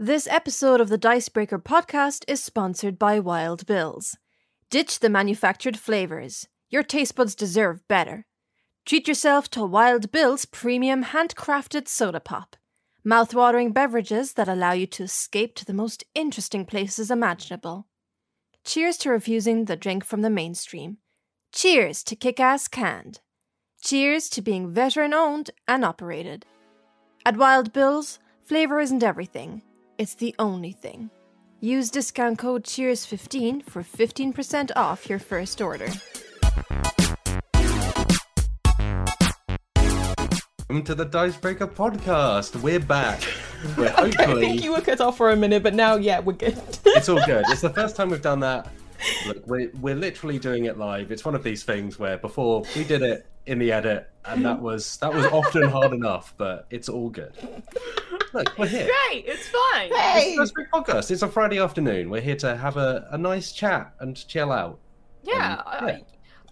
This episode of the Dicebreaker podcast is sponsored by Wild Bills. Ditch the manufactured flavors. Your taste buds deserve better. Treat yourself to Wild Bill's premium handcrafted soda pop. Mouthwatering beverages that allow you to escape to the most interesting places imaginable. Cheers to refusing the drink from the mainstream. Cheers to kick ass canned. Cheers to being veteran owned and operated. At Wild Bills, flavor isn't everything, it's the only thing. Use discount code CHEERS15 for 15% off your first order. Welcome to the Dicebreaker podcast. We're back. We're I hopefully. think you were cut off for a minute, but now, yeah, we're good. It's all good. It's the first time we've done that. Look, we're, we're literally doing it live. It's one of these things where before we did it in the edit, and that was that was often hard enough, but it's all good. Look, we're here. Great, it's fine. hey! It's the podcast. It's a Friday afternoon. We're here to have a, a nice chat and chill out. Yeah, I, yeah.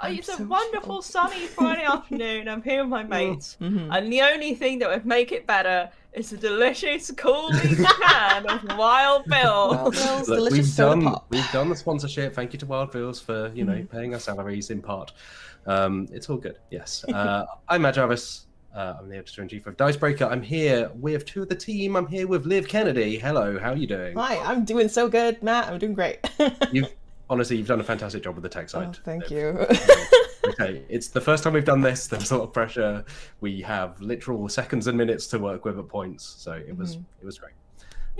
I, I'm it's a so wonderful sunny Friday afternoon. I'm here with my mates, Mhm. and the only thing that would make it better is a delicious cooling can of Wild Bill. Wild Bill's Look, delicious we've soda done pop. we've done the sponsorship. Thank you to Wild Bills for you know Mhm. paying our salaries in part. Um, it's all good. Yes, uh, I'm Matt Jarvis. Uh, I'm the editor in chief of Dicebreaker. I'm here with two of the team. I'm here with Liv Kennedy. Hello, how are you doing? Hi, I'm doing so good, Matt. I'm doing great. You've honestly you've done a fantastic job with the tech oh, side. thank Liv. you. Okay, it's the first time we've done this. There's a lot of pressure. We have literal seconds and minutes to work with at points, so it was it was great.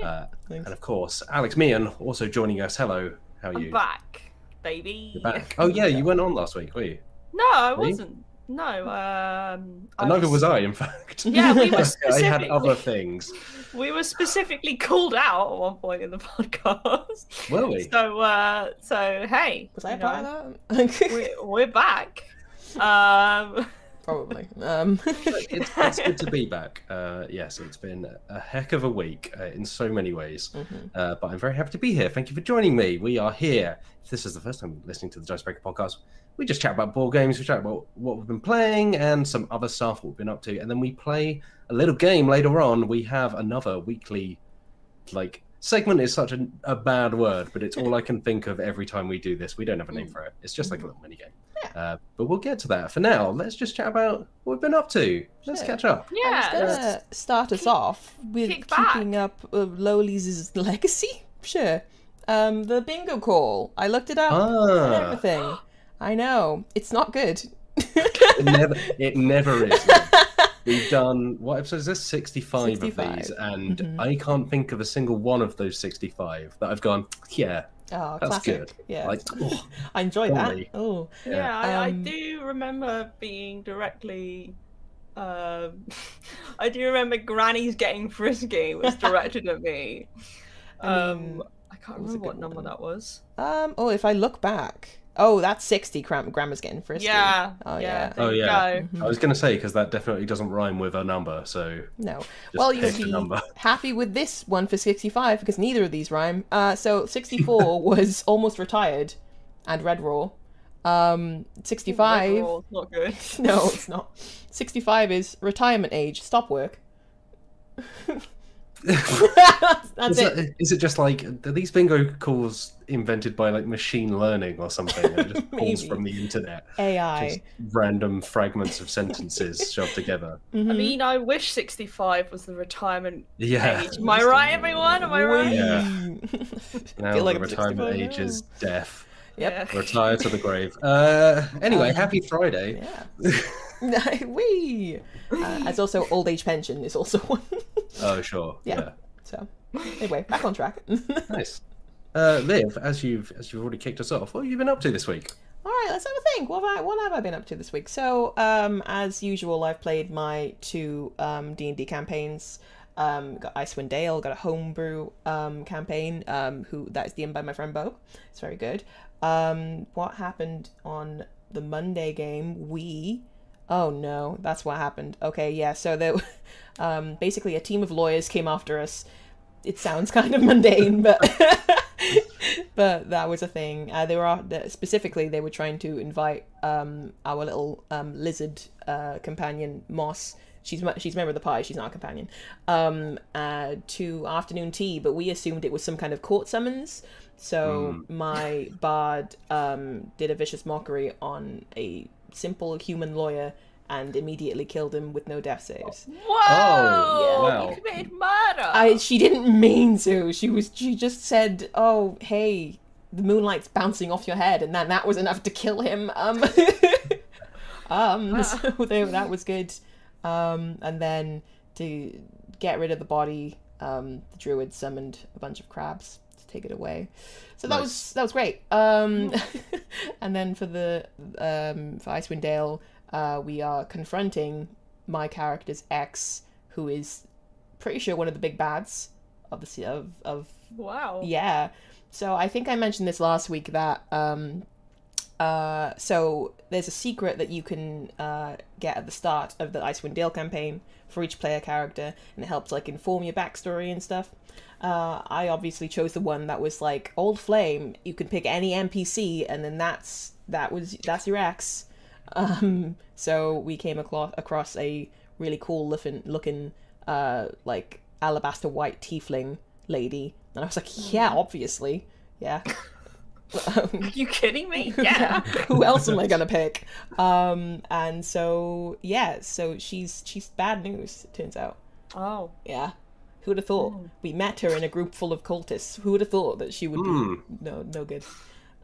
Uh, and of course, Alex Meehan also joining us. Hello, how are I'm you? back, baby. You're back. Oh yeah, you went on last week, were you? No, I Were you? Wasn't. No, um, And neither was I, in fact. Yeah, we were I had other things. We were specifically called out at one point in the podcast. Were we? So, uh, so hey, Was I a you part know, of that? We're, we're back. Um, Probably. Um, It's, it's good to be back. Uh, yes, it's been a heck of a week uh, in so many ways. mhm. Uh, but I'm very happy to be here. Thank you for joining me. We are here. If this is the first time listening to the Dicebreaker podcast, we just chat about board games, we chat about what we've been playing and some other stuff, we've been up to, and then we play a little game later on. We have another weekly, like, segment is such a, a bad word, but it's all I can think of every time we do this. We don't have a name for it. It's just like a little mini game. Uh, but we'll get to that. For now, let's just chat about what we've been up to. Let's Sure. catch up. Yeah, I was yeah, gonna start us off with kick back. keeping up uh, Loli's legacy. Sure. Um, the bingo call. I looked it up and Ah, everything. I know it's not good. it never, it never is. We've done what episode is this? Sixty-five, of 65. these, and Mhm. I can't think of a single one of those sixty-five that I've gone. Yeah, Oh, that's classic. good. Yeah, Like, oh, I enjoyed quality. that. Oh, Yeah, I, I Um, do remember being directly. Um, I do remember Granny's getting frisky was directed at me. I Um, mean, I can't it was a remember what number one. that was. Um. Oh, if I look back. Oh, that's sixty. Gram- Grandma's getting frisky. Yeah. Oh yeah. yeah. Oh, yeah. go. Mhm. I was going to say because that definitely doesn't rhyme with a number. So No. well, you would be happy with this one for sixty-five because neither of these rhyme. Uh, so sixty-four was almost retired, and Red Raw. Um, sixty-five. Overall, Not good. No, it's not. Sixty-five is retirement age. Stop work. That's that's is, it. that- is it just like are these bingo calls invented by like machine learning or something? It just pulls from the internet. AI. Just random fragments of sentences shoved together. I Mhm. mean, I wish 65 was the retirement Yeah. age. Am I right, everyone? Am I right? Yeah. Whee! Now Feel like the retirement age now. is death. Yep. Yeah. Retire to the grave. Uh, anyway, Um, happy Friday. Yeah. Wee. Uh, as also old age pension is also one. Oh, sure. Yeah. Yeah. so anyway, back on track. Nice. Uh, Liv, as you've as you've already kicked us off, what have you been up to this week? All right, let's have a think. What have I what have I been up to this week? So, um, as usual, I've played my two um D and D campaigns. Um, got Icewind Dale, got a homebrew um campaign. Um, who that is DM'd by my friend Bo. It's very good. Um, what happened on the Monday game? We. Oh no, that's what happened. Okay, yeah. So there, um, basically a team of lawyers came after us. It sounds kind of mundane, but but that was a thing. Uh, they were uh, specifically they were trying to invite um, our little um, lizard uh, companion Moss She's she's a member of the party. She's not a companion. Um, uh, to afternoon tea, but we assumed it was some kind of court summons. So my bard um, did a vicious mockery on a simple human lawyer and immediately killed him with no death saves. Whoa! Oh, wow. You committed murder. I she didn't mean to. She was she just said, "Oh, hey, the moonlight's bouncing off your head," and then that was enough to kill him. Um, um, so they, that was good. Um, and then to get rid of the body, um, the druid summoned a bunch of crabs to take it away. So that Nice. was that was great. Um, and then for the um, for Icewind Dale, uh, we are confronting my character's ex, who is pretty sure one of the big bads of the of of wow. yeah. So I think I mentioned this last week that um uh so there's a secret that you can uh get at the start of the Icewind Dale campaign for each player character and it helps like inform your backstory and stuff. Uh I obviously chose the one that was like Old Flame, you can pick any NPC and then that's that was that's your ex. Um so we came across across a really cool looking looking uh like alabaster white tiefling lady and I was like, yeah, obviously. Yeah. Um, Are you kidding me? Yeah. Who else am I gonna pick? Um, and so yeah, so she's she's bad news. It turns out. oh. Yeah. Who would have thought? We met her in a group full of cultists. Who would have thought that she would Hmm. be no no good?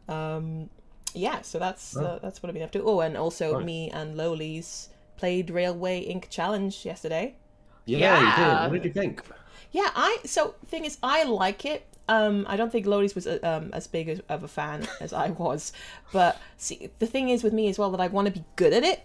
Um, yeah. So that's uh, that's what I've been up to. Oh, and also Right. me and Loli's played Railway Ink. Challenge yesterday. Yeah, Yeah. you did. What did you think? Yeah, I so thing is I like it. Um, I don't think Lodi's was uh, um as big as, of a fan as I was, but see the thing is with me as well that I want to be good at it,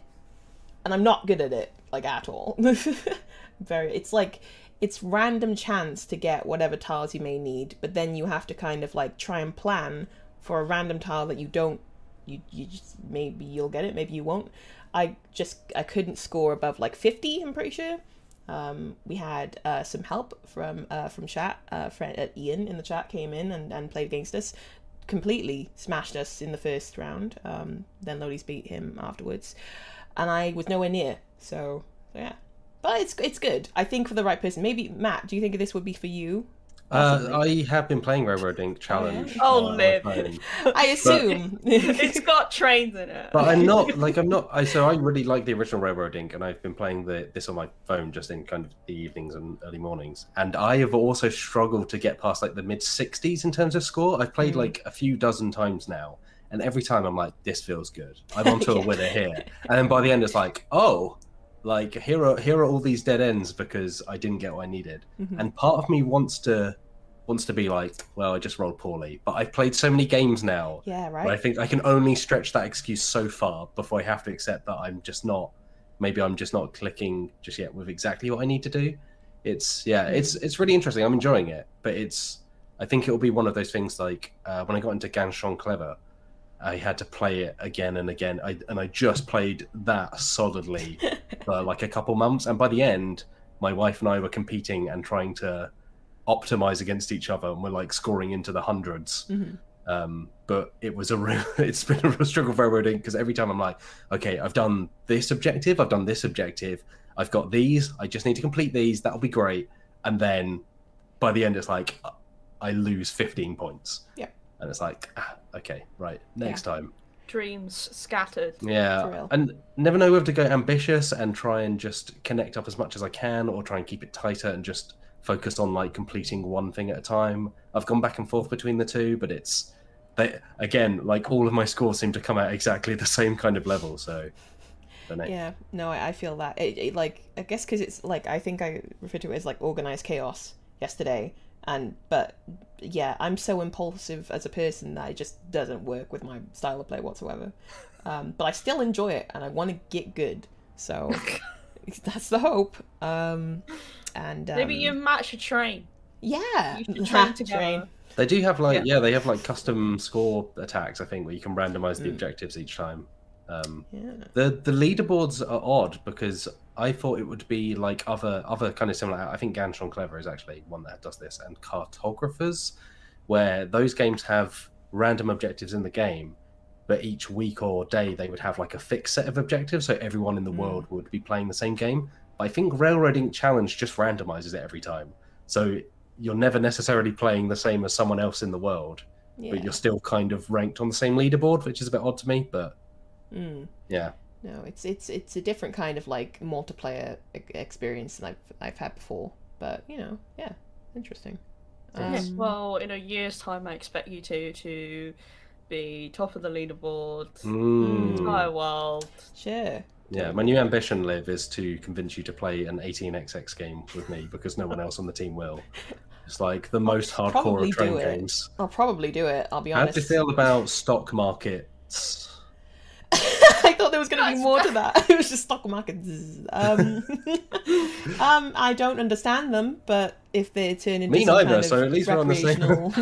and I'm not good at it like at all. Very, it's like it's random chance to get whatever tiles you may need, but then you have to kind of like try and plan for a random tile that you don't. You you just maybe you'll get it, maybe you won't. I just I couldn't score above like fifty. I'm pretty sure. Um, we had uh, some help from uh, from chat. Uh, friend uh, Ian in the chat came in and, and played against us. Completely smashed us in the first round. Um, then Lodi's beat him afterwards, and I was nowhere near. So, so yeah, but it's it's good. I think for the right person. Maybe Matt. Do you think this would be for you? Uh, I have been playing Railroad Ink Challenge. Oh, uh, Liv. I assume. it's got trains in it. But I'm not like I'm not. I so I really like the original Railroad Ink, and I've been playing the this on my phone just in kind of the evenings and early mornings. And I have also struggled to get past like the mid 60s in terms of score. I've played like a few dozen times now, and every time I'm like, this feels good. I'm onto a winner here. And then by the end, it's like, oh, like here are here are all these dead ends because I didn't get what I needed. Mhm. And part of me wants to wants to be like, well, I just rolled poorly. But I've played so many games now yeah, but I think I can only stretch that excuse so far before I have to accept that I'm just not. Maybe I'm just not clicking just yet with exactly what I need to do. It's yeah, it's it's really interesting. I'm enjoying it, but it's. I think it will be one of those things like uh, when I got into Ganz Schön Clever, I had to play it again and again. I and I just played that solidly for like a couple months, and by the end, my wife and I were competing and trying to optimize against each other, and we're like scoring into the 100s Mhm. um, but it was a real, it's been a real struggle for everybody because every time I'm like, okay, I've done this objective, I've done this objective, I've got these, I just need to complete these, that'll be great. And then by the end, it's like I lose 15 points. Yeah. And it's like, ah, okay, right, next time. Dreams scattered. Yeah. And never know whether to go ambitious and try and just connect up as much as I can or try and keep it tighter and just focus on like completing one thing at a time. I've gone back and forth between the two, but it's they again, like all of my scores seem to come out exactly the same kind of level, so. Yeah, no, I, I feel that. It, it, like, I guess because it's like I think I refer to it as like organized chaos yesterday, and but yeah, I'm so impulsive as a person that it just doesn't work with my style of play whatsoever. Um, but I still enjoy it, and I want to get good. So that's the hope. Um, and um, Maybe you match a train. yeah, You train together. train. They do have like yeah. they have like custom score attacks, I think, where you can randomize the Mm. objectives each time. Um Yeah. The the leaderboards are odd because I thought it would be like other other kind of similar. I think Ganz Schön Clever is actually one that does this, and Cartographers, where those games have random objectives in the game, but each week or day they would have like a fixed set of objectives, so everyone in the Mm. world would be playing the same game. But I think Railroad Ink Challenge just randomizes it every time. So you're never necessarily playing the same as someone else in the world, Yeah. but you're still kind of ranked on the same leaderboard, which is a bit odd to me. But Mm. yeah, No, it's it's it's a different kind of like multiplayer e- experience than I've I've had before. But you know, yeah, interesting. Yes. Um, Well, in a year's time, I expect you two to be top of the leaderboard, Mm. entire world. sure. yeah. My new ambition, Liv, is to convince you to play an 18xx game with me because no one else on the team will. It's like the most hardcore probably of train do it. games. I'll probably do it. I'll be honest. How do you feel about stock markets? I thought there was going to be more to that. It was just stock market. Um, um, I don't understand them, but if they turn into Me some neither, kind so at least we're on the same-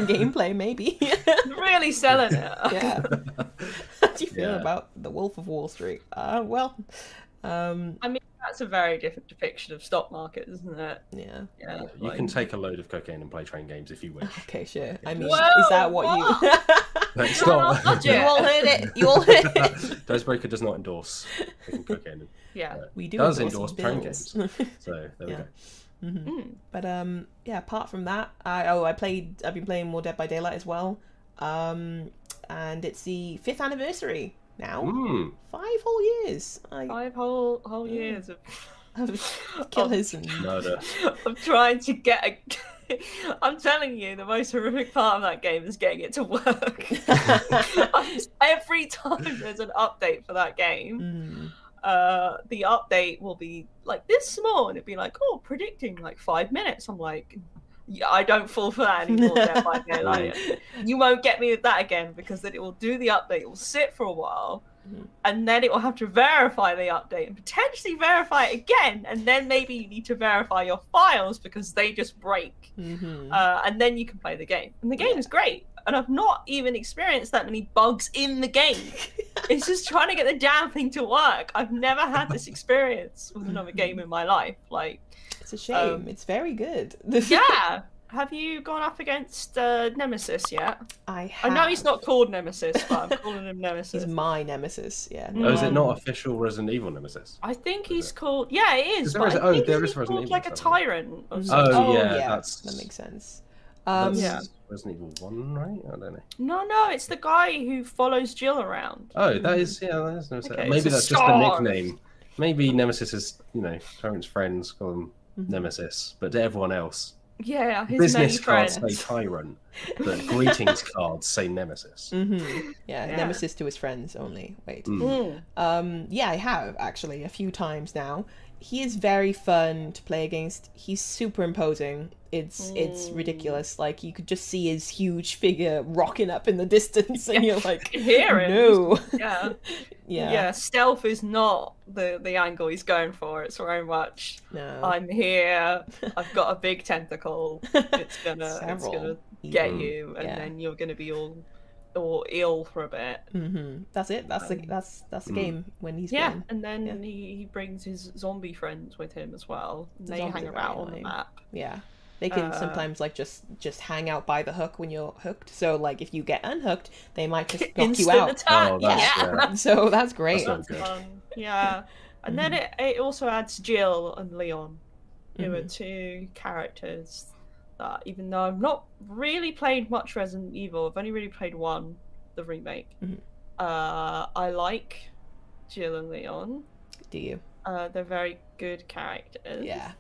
gameplay, maybe. Really selling it. yeah. How do you feel Yeah. about the Wolf of Wall Street? Uh, well, um, I mean, That's a very different depiction of stock market, isn't it? yeah. Yeah. You like- can take a load of cocaine and play train games if you wish. Okay, sure. I mean, Whoa, is that what, you? That's No, not. not you yet. all heard it. You all heard it. Dicebreaker does not endorse taking cocaine. Yeah. We do Does endorse endorse train bills. So there Yeah. we go. Mhm. Mm. But um, yeah. Apart from that, I oh I played. I've been playing more Dead by Daylight as well. Um, and it's the fifth anniversary now. Mm. Five whole years. I Five whole whole years of of killers and Murder. I'm trying to get a. I'm telling you, the most horrific part of that game is getting it to work. Every time there's an update for that game, Mm. uh, the update will be like this small, and it'd be like, oh, predicting like five minutes. I'm like, yeah, I don't fall for that anymore. By you won't get me with that again because then it will do the update, it will sit for a while, Mhm. and then it will have to verify the update and potentially verify it again, and then maybe you need to verify your files because they just break, Mhm. uh, and then you can play the game. And the game Yeah. is great, and I've not even experienced that many bugs in the game. it's just trying to get the damn thing to work. I've never had this experience with another game in my life. Like, it's a shame. um, it's very good. yeah. Have you gone up against uh, Nemesis yet? I have. I know he's not called Nemesis, but I'm calling him Nemesis. He's my nemesis. Yeah. Mm. Oh, is it Um, not official Resident Evil Nemesis? I think Is he's it? called. Yeah, it is. Is but Resi- I oh, think there he's is Resident called Evil like a tyrant. Or Mhm. something. Oh, Oh, yeah, yeah, that's- that makes sense. Um, That's yeah. Resident Evil One, right? I don't know. No, no, it's the guy who follows Jill around. Oh, that is yeah. That is Nemesis. Okay, Maybe it's a that's just the nickname. Maybe Nemesis is you know Tyrant's friends call him Mhm. Nemesis, but to everyone else, Yeah, his business cards friends. say Tyrant, but greetings cards say Nemesis. mhm. Yeah, Yeah. nemesis to his friends only. Wait. Mm. Mm. Um, yeah, I have actually a few times now. He is very fun to play against. He's super imposing. It's it's Mm. ridiculous. Like you could just see his huge figure rocking up in the distance, and you're like, can hear him. no, Yeah. yeah, yeah, Stealth is not the the angle he's going for. It's very much. no, I'm here. I've got a big tentacle. It's gonna it's gonna get Mm. you, and Yeah. then you're gonna be all all ill for a bit. hmm That's it. That's the Um, that's that's the Mm. game when he's Yeah, playing. and then Yeah. he, he brings his zombie friends with him as well. and The They hang are very around on the map. Yeah. They can Uh, sometimes like just just hang out by the hook when you're hooked. So like if you get unhooked, they might just knock you out. attack. Oh, that's- yeah. yeah. So that's great. That's That's good. fun. Yeah. And then it, it also adds Jill and Leon, who are two characters that, even though I've not really played much Resident Evil, I've only really played one, the remake. Mhm. Uh, I like Jill and Leon. Do you? Uh, they're very good characters. Yeah.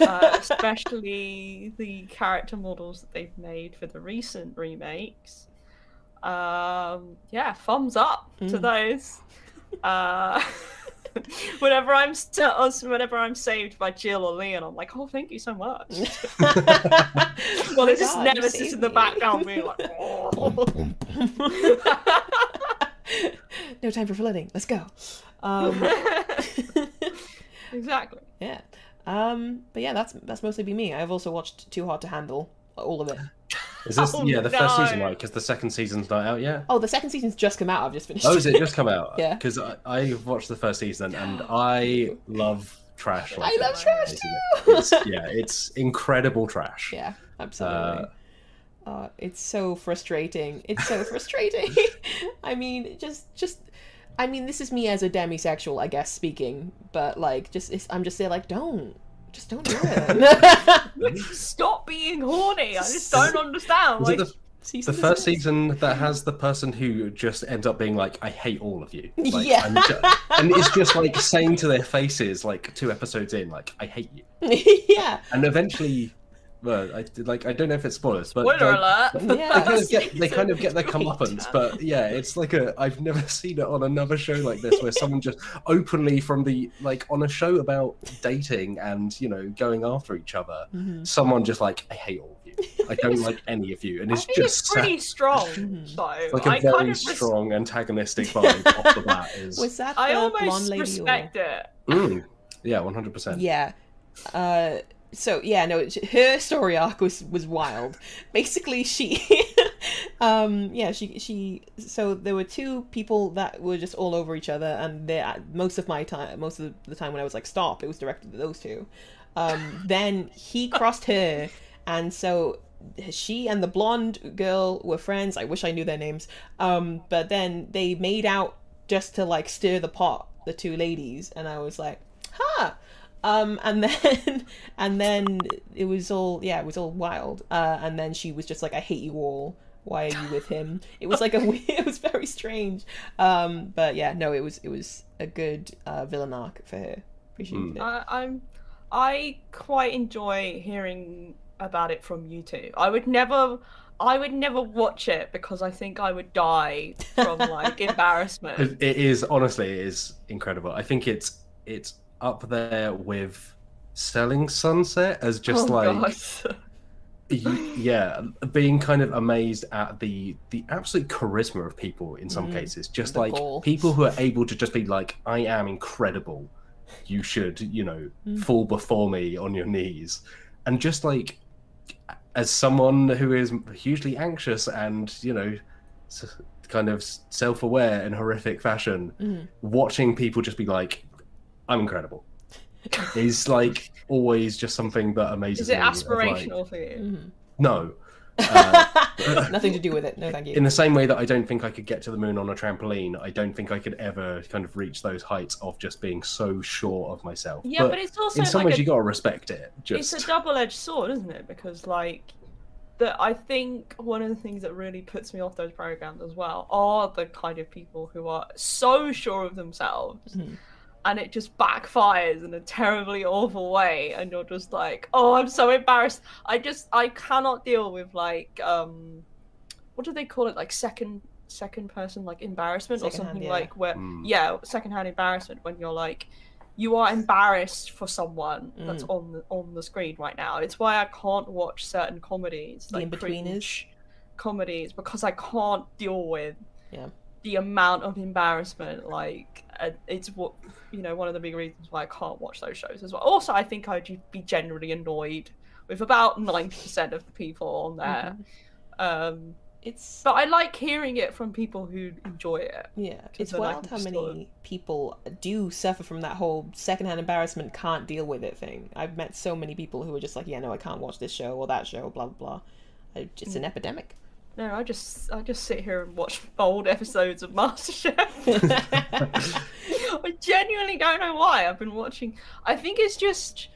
Uh, especially the character models that they've made for the recent remakes. Um, yeah, thumbs up to Mm. those. Uh, whenever I'm st- whenever I'm saved by Jill or Leon, I'm like, oh, thank you so much. well, there's just God, you Nemesis in the background being like, oh. no time for flirting. Let's go. Um, exactly. yeah. Um, but yeah, that's that's mostly been me. I've also watched Too Hard to Handle, all of it. Is this Oh, yeah the first season no. right? Because the second season's not out yet. Oh, the second season's just come out. I've just finished. Oh, is it just come out? Yeah. Because I, I watched the first season and I love trash. Like I love trash basically. too. It's, yeah, it's incredible trash. Yeah, absolutely. Uh, it's so frustrating. It's so frustrating. I mean, just just I mean, this is me as a demisexual, I guess, speaking, but like, just it's, I'm just there, like, don't, just don't do it. Stop being horny. I just don't understand. Like, the, the first desist. season that has the person who just ends up being like, "I hate all of you," like, Yeah. I'm ju- and it's just like saying to their faces, like two episodes in, like, "I hate you," yeah, and eventually, well, I did like I don't know if it's spoilers, but spoiler like, alert. They kind of get they kind of get their comeuppance, but yeah, it's like a I've never seen it on another show like this where someone just openly from the like on a show about dating and you know going after each other, Mhm. someone just like I hate all of you, I don't like any of you, and I it's think just it's pretty strong. Mhm. So like a I very kind of res- strong antagonistic vibe off the bat is was that the I blonde almost lady? or- respect it. Mm, yeah, one hundred percent. Yeah. Uh, so yeah, no, her story arc was was wild. Basically, she, um, yeah, she she. So there were two people that were just all over each other, and they most of my time, most of the time when I was like, stop, it was directed at those two. Um, then he crossed her, and so she and the blonde girl were friends. I wish I knew their names. Um, but then they made out just to like stir the pot, the two ladies, and I was like, huh. Um, and then and then it was all yeah, it was all wild. Uh, and then she was just like, I hate you all. Why are you with him? It was like a weird, it was very strange. Um, but yeah, no, it was it was a good uh, villain arc for her. Appreciated it. I, I'm I quite enjoy hearing about it from you two. I would never I would never watch it because I think I would die from like embarrassment. It, it is honestly, it is incredible. I think it's it's up there with selling Sunset as just Oh, like yeah, being kind of amazed at the the absolute charisma of people in some Mm, cases. Just like gall. people who are able to just be like, I am incredible. You should, you know, Mm. fall before me on your knees. And just like as someone who is hugely anxious and, you know, kind of self-aware in horrific fashion, Mhm. watching people just be like, I'm incredible. is like always just something that amazes Is it me. of, like, aspirational for you? Mhm. no. Uh, Nothing to do with it. No, thank you. in the same way that I don't think I could get to the moon on a trampoline, I don't think I could ever kind of reach those heights of just being so sure of myself. Yeah, but, it's also in some like ways a, you gotta respect it. Just it's a double-edged sword, isn't it? Because like that I think one of the things that really puts me off those programs as well are the kind of people who are so sure of themselves Mhm. And it just backfires in a terribly awful way and you're just like, "Oh, I'm so embarrassed." I just I cannot deal with like um what do they call it? Like second second person like embarrassment or Secondhand, something yeah. like where Mm. yeah, secondhand embarrassment when you're like you are embarrassed for someone that's Mm. on the on the screen right now. It's why I can't watch certain comedies, The like In-Betweeners? comedies, because I can't deal with Yeah. the amount of embarrassment. Like it's what you know one of the big reasons why I can't watch those shows as well. Also, I think I'd be generally annoyed with about ninety percent of the people on there. Mhm. Um, It's but I like hearing it from people who enjoy it. yeah, it's wild how many sort of- people do suffer from that whole secondhand embarrassment, can't deal with it thing. I've met so many people who are just like, yeah, no, I can't watch this show or that show, blah blah blah. It's Mm. an epidemic. No, I just I just sit here and watch old episodes of MasterChef. I genuinely don't know why. I've been watching. I think it's just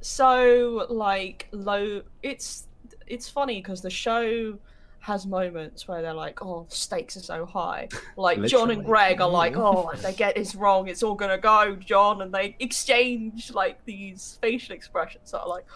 so like low. It's it's funny because the show has moments where they're like, "Oh, stakes are so high." Like John and Gregg are like, Mhm. "Oh, if they get this wrong, it's all gonna go, John," and they exchange like these facial expressions that are like.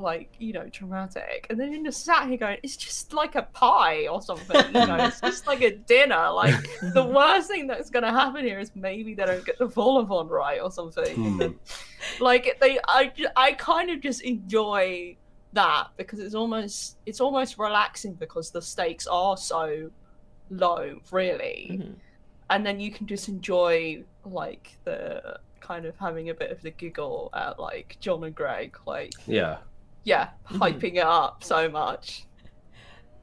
Like you know, dramatic, and then you're just sat here going, "It's just like a pie or something." You know, it's just like a dinner. Like the worst thing that's gonna happen here is maybe they don't get the vol on right or something. Hmm. Like they, I, I kind of just enjoy that because it's almost, it's almost relaxing because the stakes are so low, really, Mhm. and then you can just enjoy like the kind of having a bit of the giggle at like John and Gregg, like yeah. Yeah, Mhm. hyping it up so much.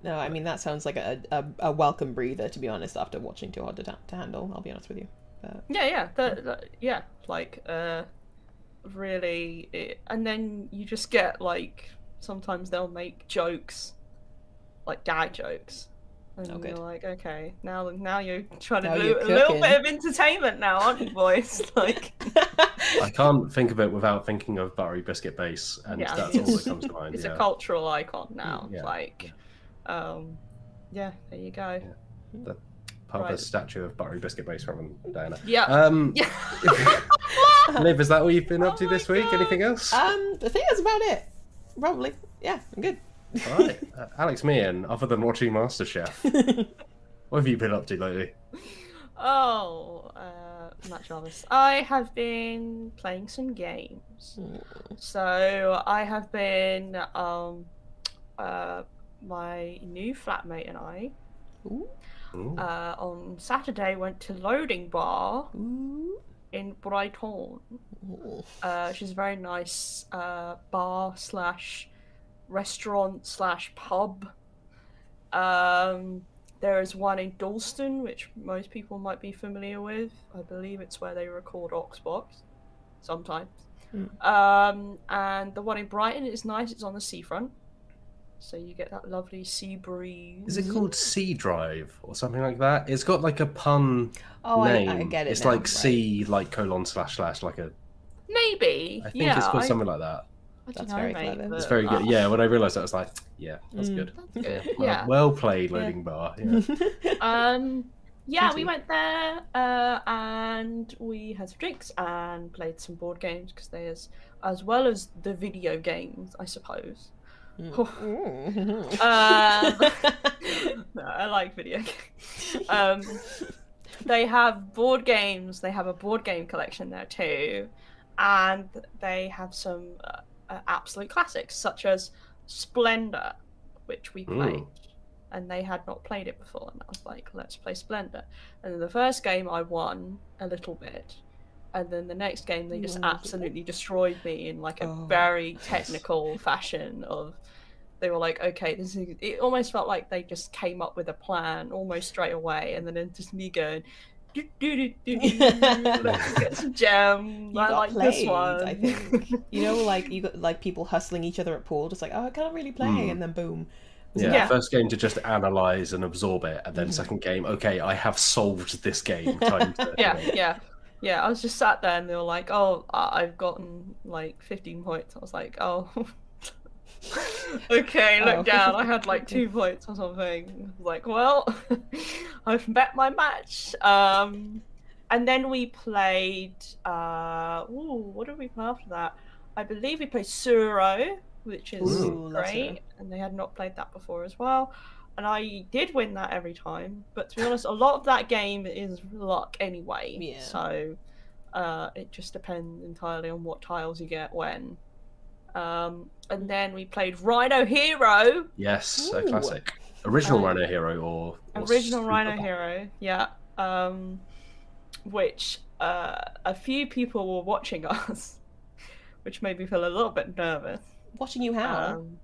No, I mean that sounds like a, a, a welcome breather to be honest. After watching Too Hard to, Ta- to Handle, I'll be honest with you. But Yeah, yeah, the, the, yeah, like uh, really, it, and then you just get like sometimes they'll make jokes, like gag jokes, And Oh, you're like, okay, now now you're trying to do a little bit of entertainment now, aren't you, boys? like, I can't think of it without thinking of buttery biscuit base, and Yeah. that's all that comes to mind. it's yeah. a cultural icon now. Yeah, Like, um, yeah, there you go. Part of Right. statue of buttery biscuit base from Diana. Yeah. Um, yeah. Liv, is that all you've been up Oh to this my week? Anything else? um, I think that's about it. Probably. Yeah, I'm good. Right, uh, Alex Meehan. Other than watching MasterChef, what have you been up to lately? Oh, uh, Matt Jarvis. I have been playing some games. So I have been, um, uh, my new flatmate and I, Ooh. Uh, on Saturday went to Loading Bar Ooh. in Brighton. Uh, she's a very nice uh, bar slash restaurant slash pub. Um, there is one in Dalston, which most people might be familiar with. I believe it's where they record Oxbox sometimes. Hmm. Um, and the one in Brighton is nice. It's on the seafront, so you get that lovely sea breeze. Is it called Sea Drive or something like that? It's got like a pun Oh, name. I, I get it. It's now, like right. C, like colon slash slash, like a. Maybe. I think yeah, it's called I, something like that. I don't That's know, very mate, clever. but, It's very uh, good. Yeah, when I realised that, I was like, yeah, that's Mm. good. That's good. Well, Yeah. well played, loading bar. Yeah. Um, yeah, we went there uh, and we had some drinks and played some board games because there's, as well as the video games, I suppose. Mm. Um, no, I like video games. Um, they have board games. They have a board game collection there too, and they have some uh, uh, absolute classics such as Splendor, which we Ooh. played, and they had not played it before. And I was like, "Let's play Splendor." And then the first game I won a little bit, and then the next game they just Won a little absolutely destroyed me in like a Oh, very technical fashion of. They were like, okay, this is. It almost felt like they just came up with a plan almost straight away, and then it's just me going, do, do, do, do, do, let's get some gem. You I got like played, this one. I think. You know, like you got like people hustling each other at pool, just like, oh, I can't really play, Mm. and then boom. Yeah, Yeah. first game to just analyze and absorb it, and then Mhm. second game, okay, I have solved this game. Time to, yeah, yeah, yeah. I was just sat there, and they were like, "Oh, I've gotten like 15 points." I was like, "Oh." okay, look Oh. down. I had like two points or something. Like, well, I've bet my match. Um, and then we played. Uh, ooh, what did we play after that? I believe we played Tsuro, which is Ooh, love great, and they had not played that before as well. And I did win that every time, but to be honest, a lot of that game is luck anyway. Yeah. So uh, it just depends entirely on what tiles you get when. Um, and then we played Rhino Hero, Yes, a classic. Original Um, Rhino Hero or, or original Super Rhino Pop. Hero, yeah. Um, which uh, a few people were watching us, which made me feel a little bit nervous. Watching you how? Um,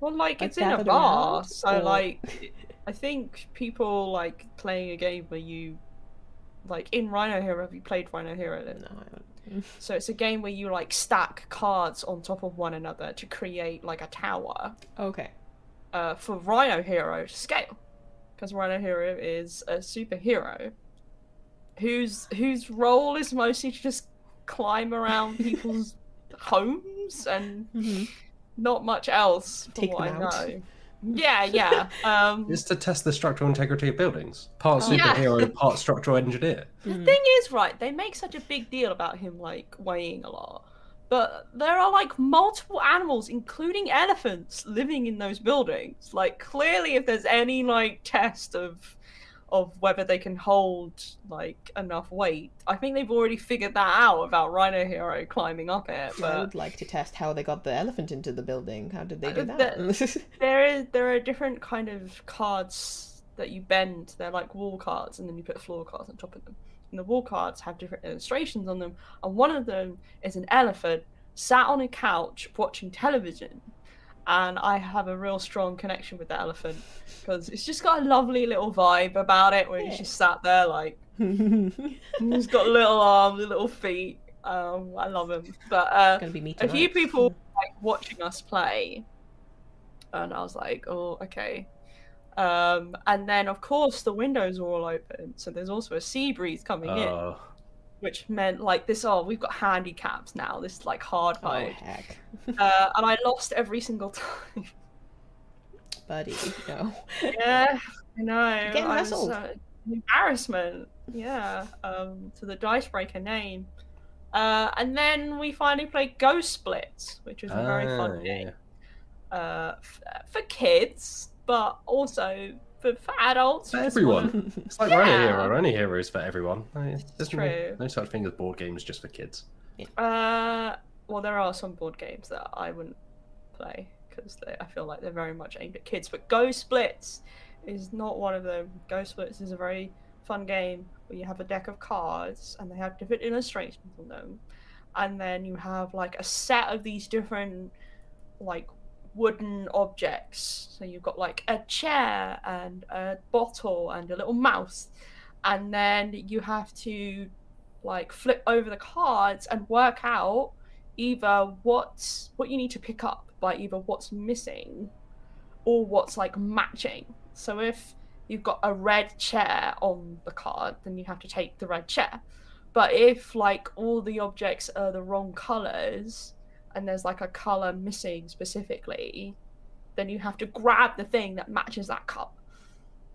well, like Like it's in a bar, around, so or- like I think people like playing a game where you like in Rhino Hero. Have you played Rhino Hero? Then? no, I haven't. So it's a game where you like stack cards on top of one another to create like a tower Okay. uh, for Rhino Hero to scale, because Rhino Hero is a superhero whose whose role is mostly to just climb around people's homes and Mhm. not much else from Take what them I out. know. Yeah, yeah. Um, Is to test the structural integrity of buildings. Part Oh. Yeah. superhero, part structural engineer. the Mhm. thing is, right, they make such a big deal about him like weighing a lot. But there are like multiple animals, including elephants, living in those buildings. Like clearly if there's any like test of of whether they can hold like enough weight, I think they've already figured that out about Rhino Hero climbing up it. But... I would like to test how they got the elephant into the building. How did they do that? there is there are different kind of cards that you bend. They're like wall cards, and then you put floor cards on top of them. And the wall cards have different illustrations on them. And one of them is an elephant sat on a couch watching television. And I have a real strong connection with the elephant because it's just got a lovely little vibe about it where Yeah. he's just sat there like he's got little arms, little feet. Um, I love him. But uh, gonna be me a few people like watching us play and i was like oh okay Um, and then, of course, the windows are all open, so there's also a sea breeze coming in, Oh, which meant like this. Oh, we've got handicaps now. This is like hard Oh mode, heck, uh, and I lost every single time. buddy, no. yeah, I know. Was, wrestled. uh, embarrassment. Yeah, um, to the Dicebreaker name. Uh, and then we finally played Ghost Splits, which was a very ah, fun yeah. game. Uh, f- for kids, but also for, for adults. For who just wanna- everyone. It's like Runny Yeah. Hero. Runny Hero is for everyone. No, There's no, true. no such thing as board games just for kids. Uh, well, there are some board games that I wouldn't play because I feel like they're very much aimed at kids. But Go Splits is not one of them. Go Splits is a very fun game where you have a deck of cards and they have different illustrations on them, and then you have like a set of these different like wooden objects. So you've got like a chair and a bottle and a little mouse, and then you have to like flip over the cards and work out either what's what you need to pick up by either what's missing or what's like matching. So if you've got a red chair on the card, then you have to take the red chair. But if like all the objects are the wrong colors and there's like a color missing specifically, then you have to grab the thing that matches that cup.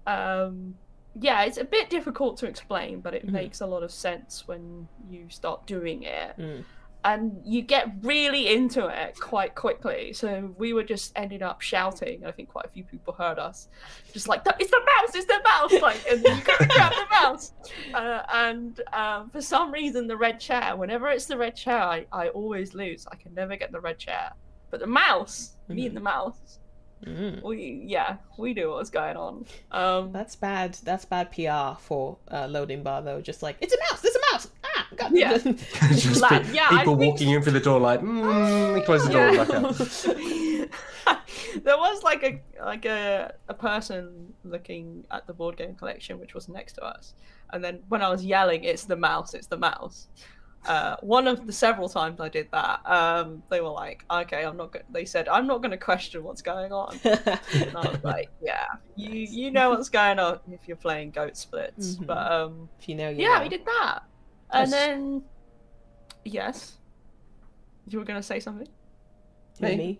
Um, yeah, it's a bit difficult to explain, but it Mhm. makes a lot of sense when you start doing it. Mm. And you get really into it quite quickly. So we were just ended up shouting. I think quite a few people heard us, just like it's the mouse, it's the mouse, like and you gotta grab the mouse. Uh, and um, for some reason, the red chair. Whenever it's the red chair, I, I always lose. I can never get the red chair. But the mouse, me and the mouse, Mm. we yeah, we knew what was going on. Um, That's bad. That's bad PR for uh, loading bar though. Just like it's a mouse. It's a mouse. Ah, Yeah. just Like, pe- yeah, I people think- walking in through the door like, mm, they close the door Yeah. back up. there was like a like a, a person looking at the board game collection which was next to us and then when i was yelling it's the mouse it's the mouse uh, one of the several times i did that um, they were like okay i'm not go-, they said i'm not going to question what's going on and i was like yeah you you know what's going on if you're playing goat splits Mhm. but um if you know, you yeah know. we did that and then yes you were going to say something You Me? me.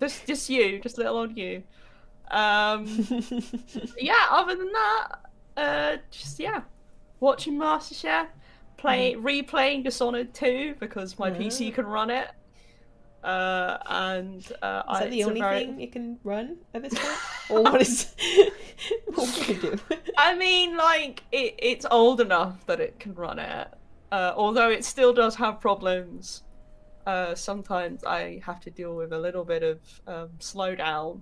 just just you, just little old you. Um, yeah. Other than that, uh, just yeah, watching MasterChef, play replaying Dishonored 2 because my PC can run it. Uh, and uh, Is I, that the only very- thing it can run at this point? or what is what can you do? I mean, like it, it's old enough that it can run it. Uh, although it still does have problems. Uh, sometimes I have to deal with a little bit of um, slowdown,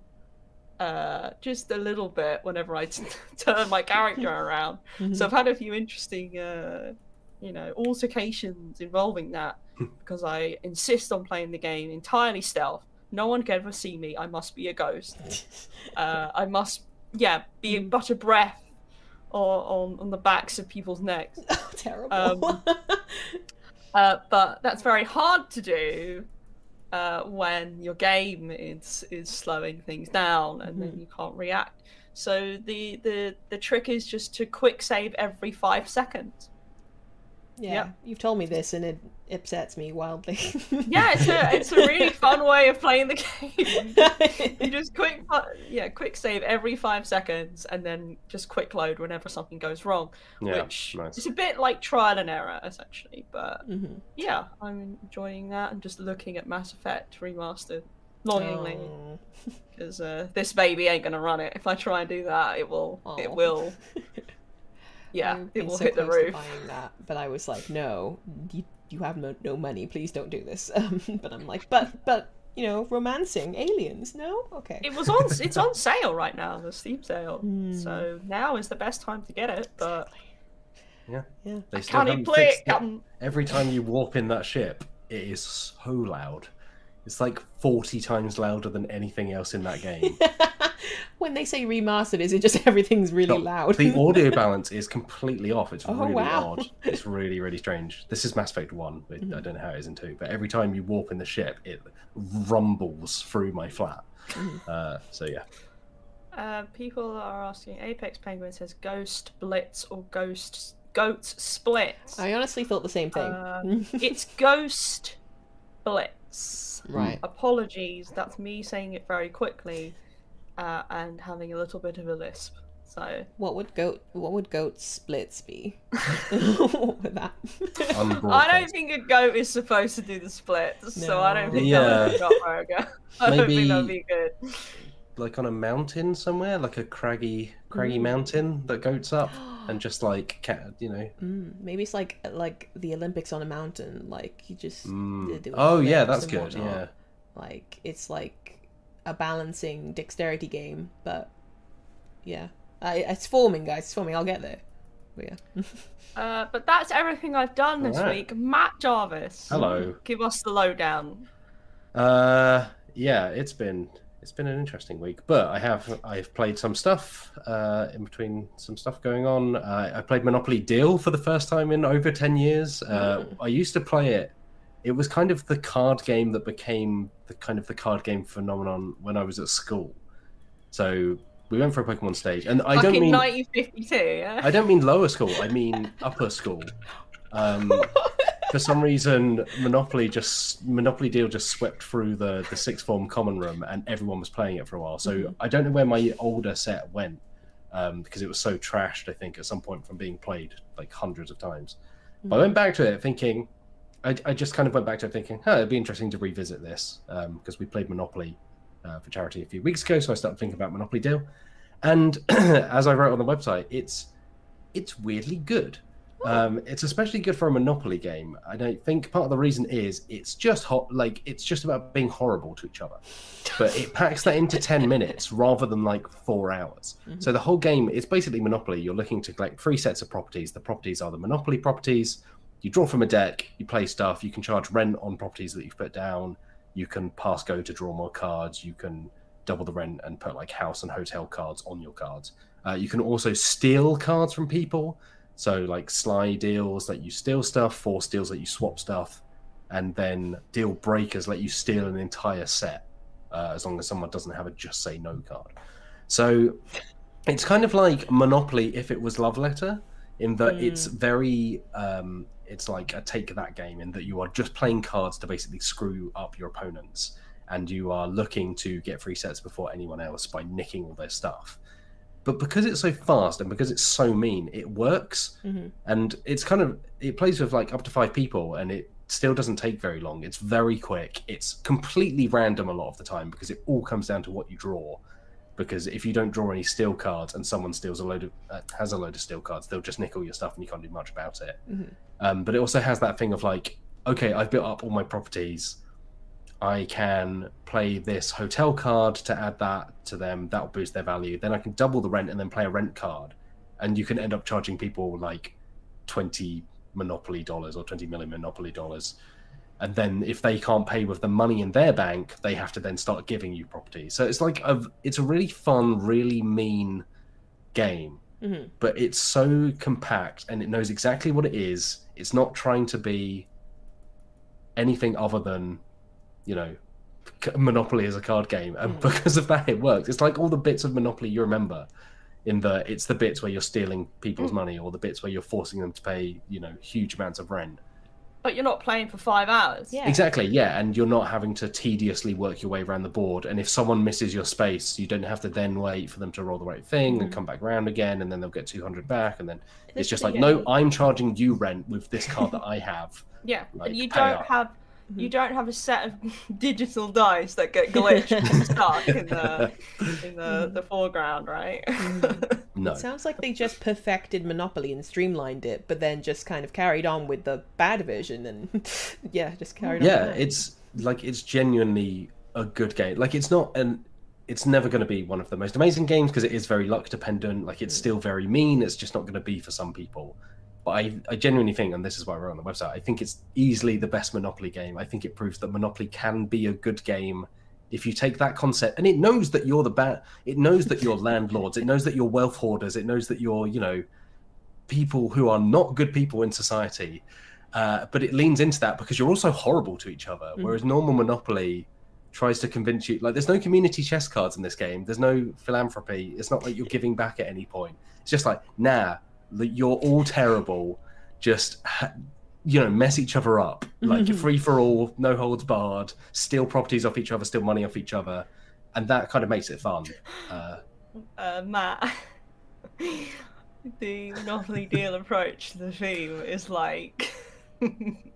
uh, just a little bit whenever I t- turn my character around. So I've had a few interesting, uh, you know, altercations involving that because I insist on playing the game entirely stealth. No one can ever see me. I must be a ghost. Uh, I must, yeah, be but a breath or on, on the backs of people's necks. oh, terrible. Um, Uh, but that's very hard to do uh, when your game is is slowing things down and then you can't react. So the, the the trick is just to quick save every five seconds. Yeah, yep. you've told me this, and it upsets me wildly. Yeah, it's a it's a really fun way of playing the game. you just quick yeah quick save every five seconds and then just quick load whenever something goes wrong Yeah, which nice. is a bit like trial and error essentially but Mhm. yeah i'm enjoying that and just looking at mass effect remastered longingly Oh. because uh, this baby ain't gonna run it if i try and do that it will it will yeah I've it been will so hit the close to roof buying that, but I was like, no, you, you have no, no money. Please don't do this. Um, but I'm like, but but you know, romancing aliens. No, okay. it was on it's on sale right now the steam sale Hmm. so now is the best time to get it but yeah. Yeah. They still can't even haven't play it it. Every time you warp in that ship, it is so loud. It's like 40 times louder than anything else in that game. when they say remastered, is it just everything's really No, loud? The audio balance is completely off. It's Oh, really wow. odd. It's really, really strange. This is Mass Effect 1, but Mm-hmm. I don't know how it is in 2. But every time you warp in the ship, it rumbles through my flat. Mm-hmm. Uh, so, yeah. Uh, people are asking. Apex Penguin says Ghost Blitz or Ghost Goats Split. I honestly thought the same thing. Uh, it's Ghost Blitz. Right. Apologies, that's me saying it very quickly uh, and having a little bit of a lisp. So What would goat? What would goat splits be? what would that? I don't think a goat is supposed to do the splits, so I don't think Yeah. that would be where I go. I don't think that'd be good. Like on a mountain somewhere, like a craggy, craggy Mm. mountain that goats up, and just like cat, you know. Mm, maybe it's like like the Olympics on a mountain. Like you just Mm. they're Oh yeah, that's good. whatnot. Yeah. Like it's like a balancing dexterity game, but yeah, I, it's forming, guys. It's forming. I'll get there. But yeah. Uh, but that's everything I've done this Alright. week. Matt Jarvis, Hello. give us the lowdown. Uh, yeah, it's been it's been an interesting week, but I have I've played some stuff uh, in between some stuff going on. Uh, I played Monopoly Deal for the first time in over ten years. Uh, Mm. I used to play it. It was kind of the card game that became the kind of the card game phenomenon when I was at school. So we went for a Pokemon stage, and I don't mean 1952, yeah? I don't mean lower school. I mean upper school. Um, for some reason, Monopoly just Monopoly Deal just swept through the the sixth form common room, and everyone was playing it for a while. So Mhm. I don't know where my older set went um, because it was so trashed. I think at some point from being played like hundreds of times. But I went back to it thinking, I, I just kind of went back to it thinking, huh, it'd be interesting to revisit this because we played Monopoly uh, for charity a few weeks ago. So I started thinking about Monopoly Deal, and as I wrote on the website, it's it's weirdly good. Um, it's especially good for a Monopoly game. I don't think part of the reason is it's just hot, like it's just about being horrible to each other, but it packs that into ten minutes rather than like four hours. So the whole game is basically Monopoly. You're looking to collect three sets of properties. The properties are the Monopoly properties. You draw from a deck. You play stuff. You can charge rent on properties that you've put down. You can pass go to draw more cards. You can double the rent and put like house and hotel cards on your cards. Uh, you can also steal cards from people. So like sly deals let you steal stuff, force deals let you swap stuff, and then deal breakers let you steal an entire set uh, as long as someone doesn't have a just say no card. So it's kind of like Monopoly if it was Love Letter, in that it's very um, it's like a take that game in that you are just playing cards to basically screw up your opponents, and you are looking to get free sets before anyone else by nicking all their stuff. But because it's so fast and because it's so mean, it works, Mhm. and it's kind of it plays with like up to five people, and it still doesn't take very long. It's very quick. It's completely random a lot of the time because it all comes down to what you draw because if you don't draw any steal cards and someone steals a load of uh, has a load of steal cards, they'll just nick all your stuff and you can't do much about it. Mhm. Um, but it also has that thing of like, okay, I've built up all my properties. I can play this hotel card to add that to them. That will boost their value. Then I can double the rent and then play a rent card, and you can end up charging people like twenty monopoly dollars or twenty million monopoly dollars and then if they can't pay with the money in their bank they have to then start giving you property so it's like a it's a really fun really mean game Mhm. but it's so compact and it knows exactly what it is it's not trying to be anything other than you know monopoly is a card game and Mm. because of that it works it's like all the bits of monopoly you remember in the it's the bits where you're stealing people's money or the bits where you're forcing them to pay you know huge amounts of rent But you're not playing for five hours. Yeah. Exactly, yeah, and you're not having to tediously work your way around the board. And if someone misses your space, you don't have to then wait for them to roll the right thing and Mhm. come back around again, and then they'll get 200 back, and then it's just like, no, I'm charging you rent with this card that I have. Yeah, Like, and you don't up. have you mm-hmm. don't have a set of digital dice that get glitched and stuck in the in the, mm-hmm. the foreground, right? Mm-hmm. No, It sounds like they just perfected Monopoly and streamlined it, but then just kind of carried on with the bad version and yeah, just carried on. yeah, it's like it's genuinely a good game. Like it's not an it's never going to be one of the most amazing games because it is very luck dependent. Like it's mm. still very mean. It's just not going to be for some people. But I, I genuinely think, and this is why we're on the website, I think it's easily the best Monopoly game. I think it proves that Monopoly can be a good game if you take that concept and it knows that you're the bad. It knows that you're landlords. It knows that you're wealth hoarders. It knows that you're, you know, people who are not good people in society. Uh, but it leans into that because you're also horrible to each other. Mhm. Whereas normal Monopoly, tries to convince you like there's no community chest cards in this game there's no philanthropy it's not like you're giving back at any point it's just like nah you're all terrible just you know mess each other up. Like free for all no holds barred steal properties off each other steal money off each other. And that kind of makes it fun. Uh, uh, matt the monopoly deal approach to the theme is like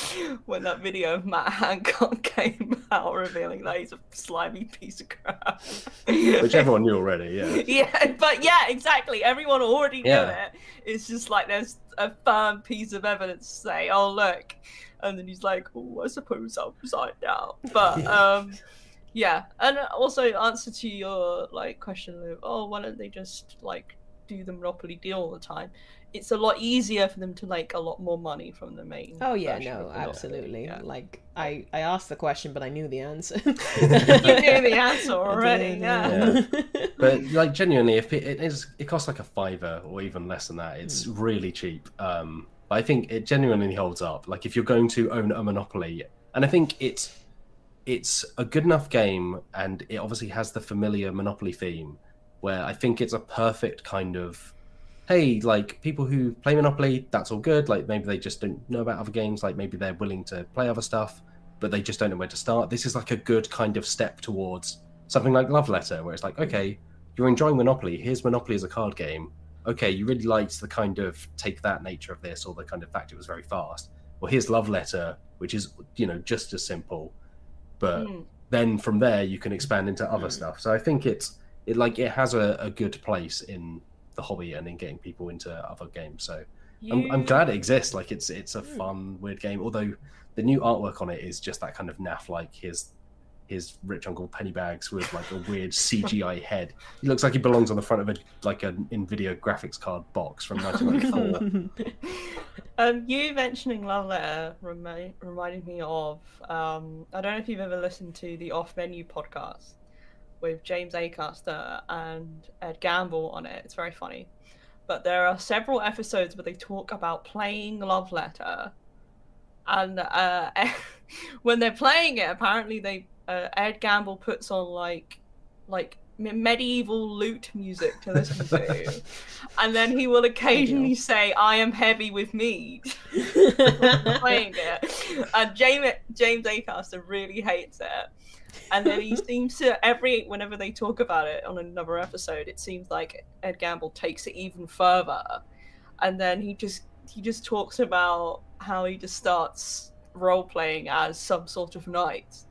when that video of Matt Hancock came out revealing that he's a slimy piece of crap. Which everyone knew already, yeah. Yeah, but yeah, exactly. Everyone already knew Yeah. it. It's just like there's a firm piece of evidence to say, oh, look. And then he's like, oh, I suppose I'll upside down. But um, yeah. And also, answer to your like question of, oh, why don't they just like do the Monopoly deal all the time? It's a lot easier for them to make a lot more money from the main. Oh yeah, no, absolutely. yeah. Like I, I asked the question, but I knew the answer. you knew the answer already, did, yeah. but like genuinely if it, it is it costs like a fiver or even less than that it's really cheap um but i think it genuinely holds up like if you're going to own a monopoly and i think it's it's a good enough game and it obviously has the familiar monopoly theme where i think it's a perfect kind of hey like people who play monopoly that's all good like maybe they just don't know about other games like maybe they're willing to play other stuff but they just don't know where to start this is like a good kind of step towards something like Love Letter, where it's like, okay, you're enjoying Monopoly. Here's Monopoly as a card game. Okay, you really liked the kind of take that nature of this, or the kind of fact it was very fast. Well, here's Love Letter, which is you know just as simple, but Mm. then from there you can expand into other stuff. So I think it's it like it has a, a good place in the hobby and in getting people into other games. So I'm, I'm glad it exists. Like it's it's a fun weird game. Although the new artwork on it is just that kind of naff like his his rich uncle Pennybags with like a weird CGI head. He looks like he belongs on the front of a like an Nvidia graphics card box from 1994. Um, you mentioning Love Letter remi- reminded me of. Um, I don't know if you've ever listened to the Off Menu podcast with James Acaster and Ed Gamble on it. It's very funny. But there are several episodes where they talk about playing Love Letter, and uh, when they're playing it, apparently they uh, Ed Gamble puts on like like medieval lute music to listen to, and then he will occasionally say, "I am heavy with mead." playing it, and James James Acaster really hates it. And then he seems to every whenever they talk about it on another episode, it seems like Ed Gamble takes it even further, and then he just he just talks about how he just starts role playing as some sort of knight,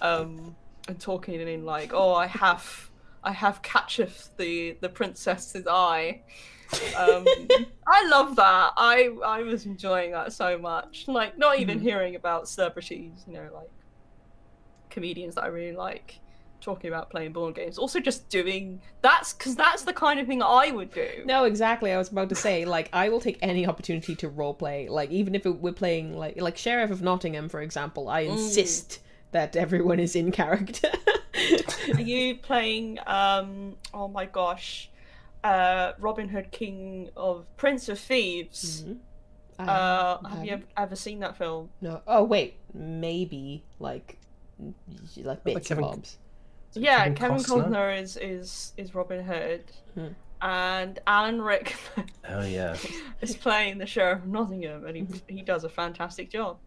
um, and talking in like, oh, I have I have catcheth the the princess's eye. Um, I love that. I I was enjoying that so much. Like not even Mhm. hearing about celebrities, you know, like comedians that I really like talking about playing board games. Also just doing that's because that's the kind of thing I would do. No, exactly. I was about to say, like, I will take any opportunity to role play. Like, even if it, we're playing, like, like Sheriff of Nottingham, for example, I insist that everyone is in character. Are you playing um oh my gosh. Uh, Robin Hood, King of Prince of Thieves. Mhm. Uh, have you ever seen that film? No. Oh wait, maybe like, like bits and Kevin- bobs. yeah, Kevin Kevin Costner? Costner is is is Robin Hood, Hmm. and Alan Rickman oh yeah, is playing the sheriff of Nottingham, and he he does a fantastic job.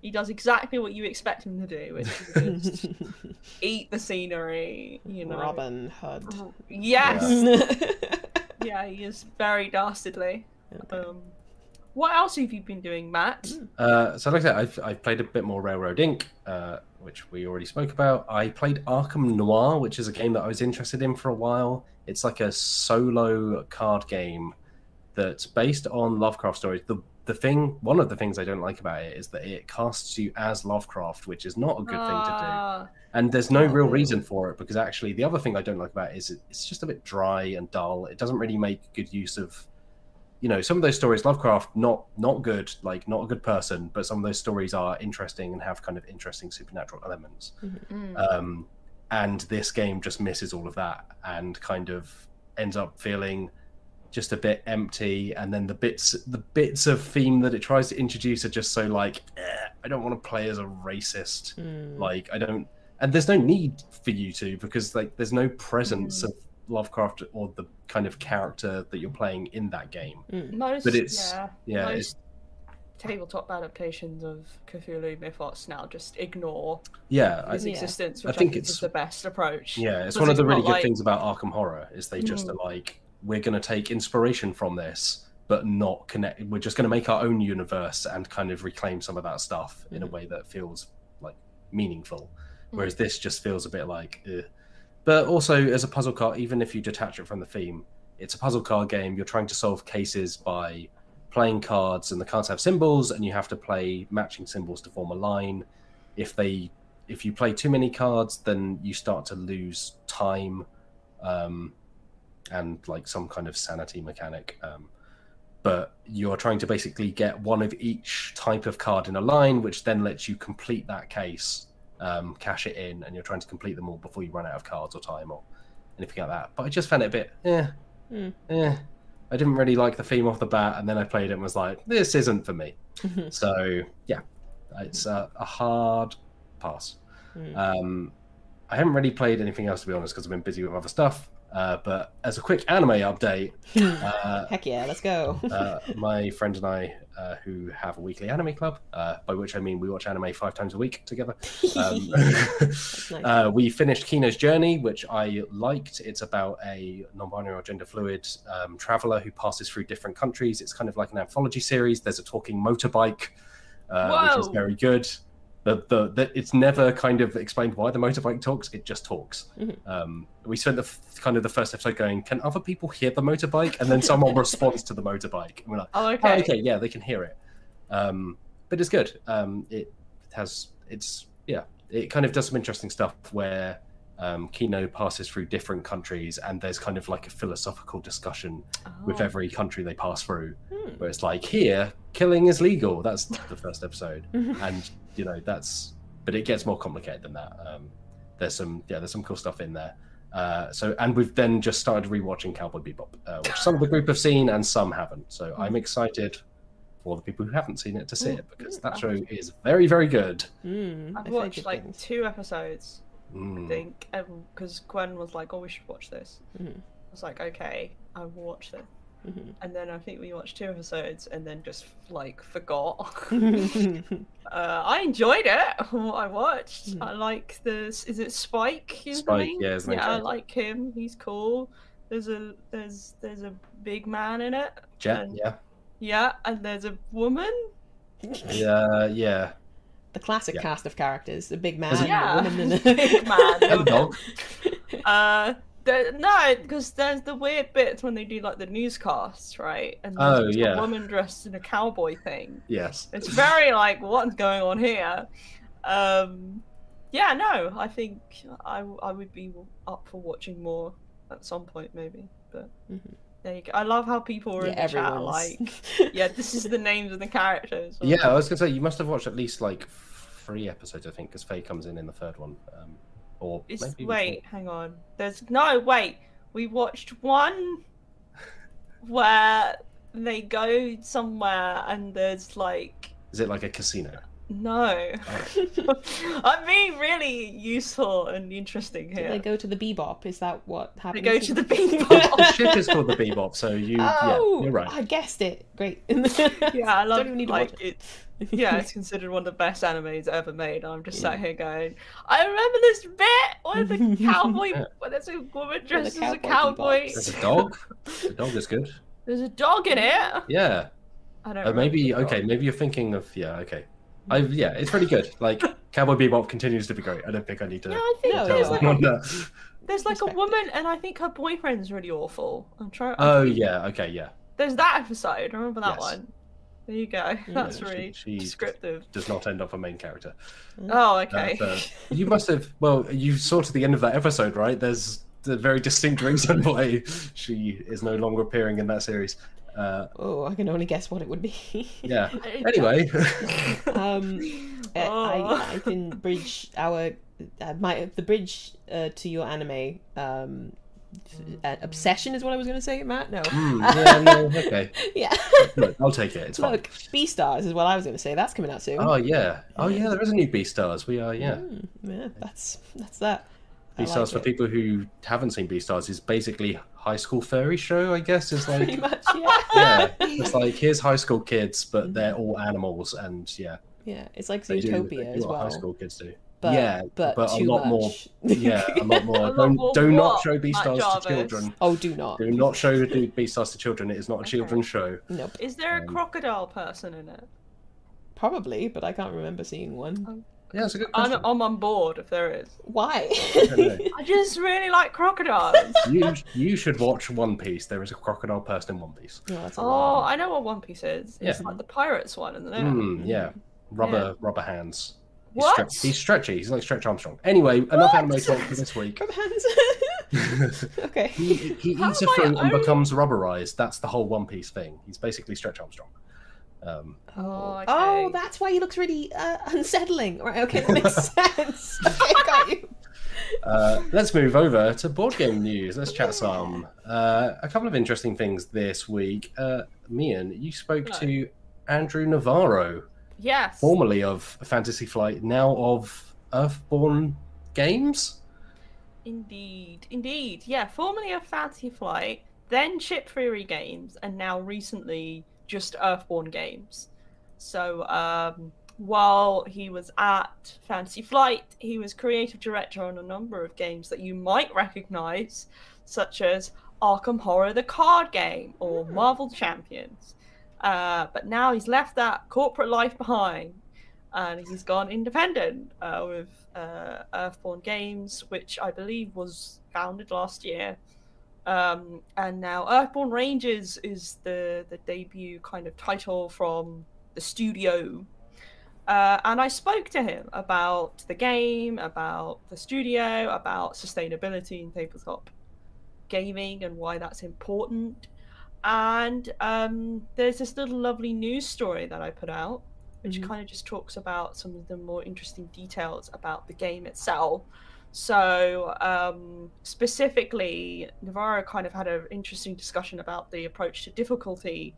He does exactly what you expect him to do, which is just eat the scenery. You know, Robin Hood. Yes, yeah, he is very dastardly. Okay. Um, what else have you been doing, Matt? Uh, so like I said, I've, I've played a bit more Railroad Ink, uh, which we already spoke about. I played Arkham Noir, which is a game that I was interested in for a while. It's like a solo card game that's based on Lovecraft stories. The the thing, one of the things I don't like about it is that it casts you as Lovecraft, which is not a good thing to do. Ah, And there's no real Oh. reason for it because actually the other thing I don't like about it is it- it's just a bit dry and dull. It doesn't really make good use of, you know, some of those stories. Lovecraft not not good, like not a good person, but some of those stories are interesting and have kind of interesting supernatural elements. mm. Um, and this game just misses all of that and kind of ends up feeling just a bit empty. And then the bits the bits of theme that it tries to introduce are just so like, eh, I don't want to play as a racist Hmm. like I don't and there's no need for you to because like there's no presence Mm. of Lovecraft or the kind of character that you're playing in that game. Most, But it's- yeah, Yeah, it's, tabletop adaptations of Cthulhu Mythos now just ignore yeah, I, his Yeah. existence, I which I think think, it's- is the best approach. yeah. It's one of the really good like- things about Arkham Horror is they just Mm. are like we're going to take inspiration from this, but not connect. We're just going to make our own universe and kind of reclaim some of that stuff in a Mhm. way that feels like meaningful. Mm. Whereas this just feels a bit like, Ugh. But also as a puzzle card, even if you detach it from the theme, it's a puzzle card game. You're trying to solve cases by playing cards, and the cards have symbols, and you have to play matching symbols to form a line. If they, if you play too many cards, then you start to lose time, um, and like some kind of sanity mechanic. Um, but you're trying to basically get one of each type of card in a line, which then lets you complete that case, um, cash it in, and you're trying to complete them all before you run out of cards or time or anything like that. But I just found it a bit, eh, Mm. eh. I didn't really like the theme off the bat, and then I played it and was like, this isn't for me. So yeah, it's a, a hard pass. Mm. Um, I haven't really played anything else to be honest because I've been busy with other stuff. Uh, but as a quick anime update, uh, Heck yeah, let's go. uh, my friend and I, uh, who have a weekly anime club, uh, by which I mean we watch anime five times a week together. Um, nice. uh, we finished Kino's Journey, which I liked. It's about a non-binary or gender fluid um, traveler who passes through different countries. It's kind of like an anthology series. There's a talking motorbike, uh, which is very good. The, the, the, it's never kind of explained why the motorbike talks. It just talks. Mhm. Um, we spent the f- kind of the first episode going, "Can other people hear the motorbike?" And then someone responds to the motorbike, and we're like, Oh, "Oh, okay. okay, yeah, they can hear it." Um, but it's good. Um, it has it's yeah, it kind of does some interesting stuff where um, Kino passes through different countries, and there's kind of like a philosophical discussion with Oh. every country they pass through, Hmm. where it's like here, killing is legal. That's the first episode, and you know that's, but it gets more complicated than that. Um, there's some yeah, there's some cool stuff in there. Uh, so and we've then just started rewatching Cowboy Bebop, uh, which some of the group have seen and some haven't. So I'm excited for the people who haven't seen it to see it because that show is very very good. Mm, I've watched like things. two episodes, Mm. I think, because Gwen was like, "Oh, we should watch this." I was like, "Okay, I will watch this." Mhm. And then I think we watched two episodes, and then just like forgot. Uh, I enjoyed it. What I watched, Mhm. I like this. Is it Spike? Is the Spike, name? yeah, is the yeah, I like him. He's cool. There's a there's there's a big man in it. Jet, And- yeah, Yeah, and there's a woman. yeah, yeah. the classic Yeah. cast of characters: a big man, There's a- a woman, and a big man. And a dog. Uh, there, no, because there's the weird bits when they do like the newscasts, right? And there's Oh, yeah. a woman dressed in a cowboy thing. Yes. It's very like what's going on here. Um, yeah, no, I think I I would be up for watching more at some point, maybe. But Mhm. there you go. I love how people were yeah, in the chat like, yeah, this is the names of the characters. or- Yeah, I was gonna say you must have watched at least like three episodes, I think, because Faye comes in in the third one, um, or It's, wait, hang on. There's no wait. We watched one where they go somewhere and there's like. Is it like a casino? No. I'm being really useful and interesting Do they go to the bebop? Is that what happened? They go to the beach. the ship is called the Bebop, so you Oh, yeah, you're right. I guessed it. Great. yeah, I love Don't even need to like watch it. Yeah, it's considered one of the best animes ever made. I'm just sat here going, I remember this bit where the cowboy, where there's a woman dressed as a cowboy cowboy. bebops. There's a dog. the dog is good. There's a dog in it. Yeah. I don't. Uh, maybe okay. Maybe you're thinking of yeah. Okay. I yeah. It's pretty good. Like Cowboy Bebop continues to be great. I don't think I need to. Yeah, I think No, there's like anyone. There's like a woman, and I think her boyfriend's really awful. I'm trying. Oh yeah. Okay. Yeah. There's that episode. I remember that Yes. one. There you go. That's she- really she- descriptive. Does not end up a main character. Oh, okay. Uh, you must have. Well, you saw to the end of that episode, right? There's the very distinct reason why she is no longer appearing in that series. Uh, Oh, I can only guess what it would be. yeah. Anyway. um, uh, Oh. I, I can bridge our uh, my the bridge uh, to your anime um, uh, obsession is what I was going to say, Matt. No. Hmm, yeah, no, okay. yeah. Look, I'll take it. It's fine. Look, Beastars is what I was going to say. That's coming out soon. Oh yeah. Oh yeah. There is a new Beastars. We are yeah. Mm, yeah, that's that's that. I Beastars like for it. people who haven't seen Beastars is basically high school furry show. I guess is Pretty like much, yeah. yeah. It's like here's high school kids, Mm-hmm. but they're all animals, and yeah, Yeah, it's like they Zootopia do as well. high school kids do. But, yeah, but, but a too lot more. Yeah, a lot more. A lot don't more do not show B Matt Stars to children. oh, do not. Do not show do Beastars to children. It is not a Okay. children's show. Nope. Is there a Um, crocodile person in it? Probably, but I can't remember seeing one. Yeah, it's a good I'm. I'm on board if there is. Why? I. I just really like crocodiles. you you should watch One Piece. There is a crocodile person in One Piece. No, that's a oh. I know what One Piece is. It's Yeah. like the pirates one, isn't it? Mm, yeah, rubber rubber hands. He's, What? stre- he's stretchy. He's like Stretch Armstrong. Anyway, enough What? anime talk for this week. Rub hands. okay. he he eats a am I fruit and only- becomes rubberized. That's the whole One Piece thing. He's basically Stretch Armstrong. Um, Oh, okay. Oh, that's why he looks really uh, unsettling. Right, okay, that makes sense. Okay, got you. uh, let's move over to board game news. Let's chat some. Uh, a couple of interesting things this week. Uh, Mian, you spoke Hello. to Andrew Navarro, Yes. formerly of Fantasy Flight, now of Earthborn Games. Indeed, indeed. Yeah, formerly of Fantasy Flight, then Chip Theory Games, and now recently just Earthborn Games. So, um, while he was at Fantasy Flight, he was creative director on a number of games that you might recognize, such as Arkham Horror the card game or Hmm. Marvel Champions. Uh, but now he's left that corporate life behind and he's gone independent uh, with uh, Earthborn Games, which I believe was founded last year. Um, and now Earthborn Rangers is the, the debut kind of title from the studio. Uh, and I spoke to him about the game, about the studio, about sustainability in tabletop gaming and why that's important. And um, there's this little lovely news story that I put out, which Mhm. kind of just talks about some of the more interesting details about the game itself. So, um, specifically, Navarro kind of had an interesting discussion about the approach to difficulty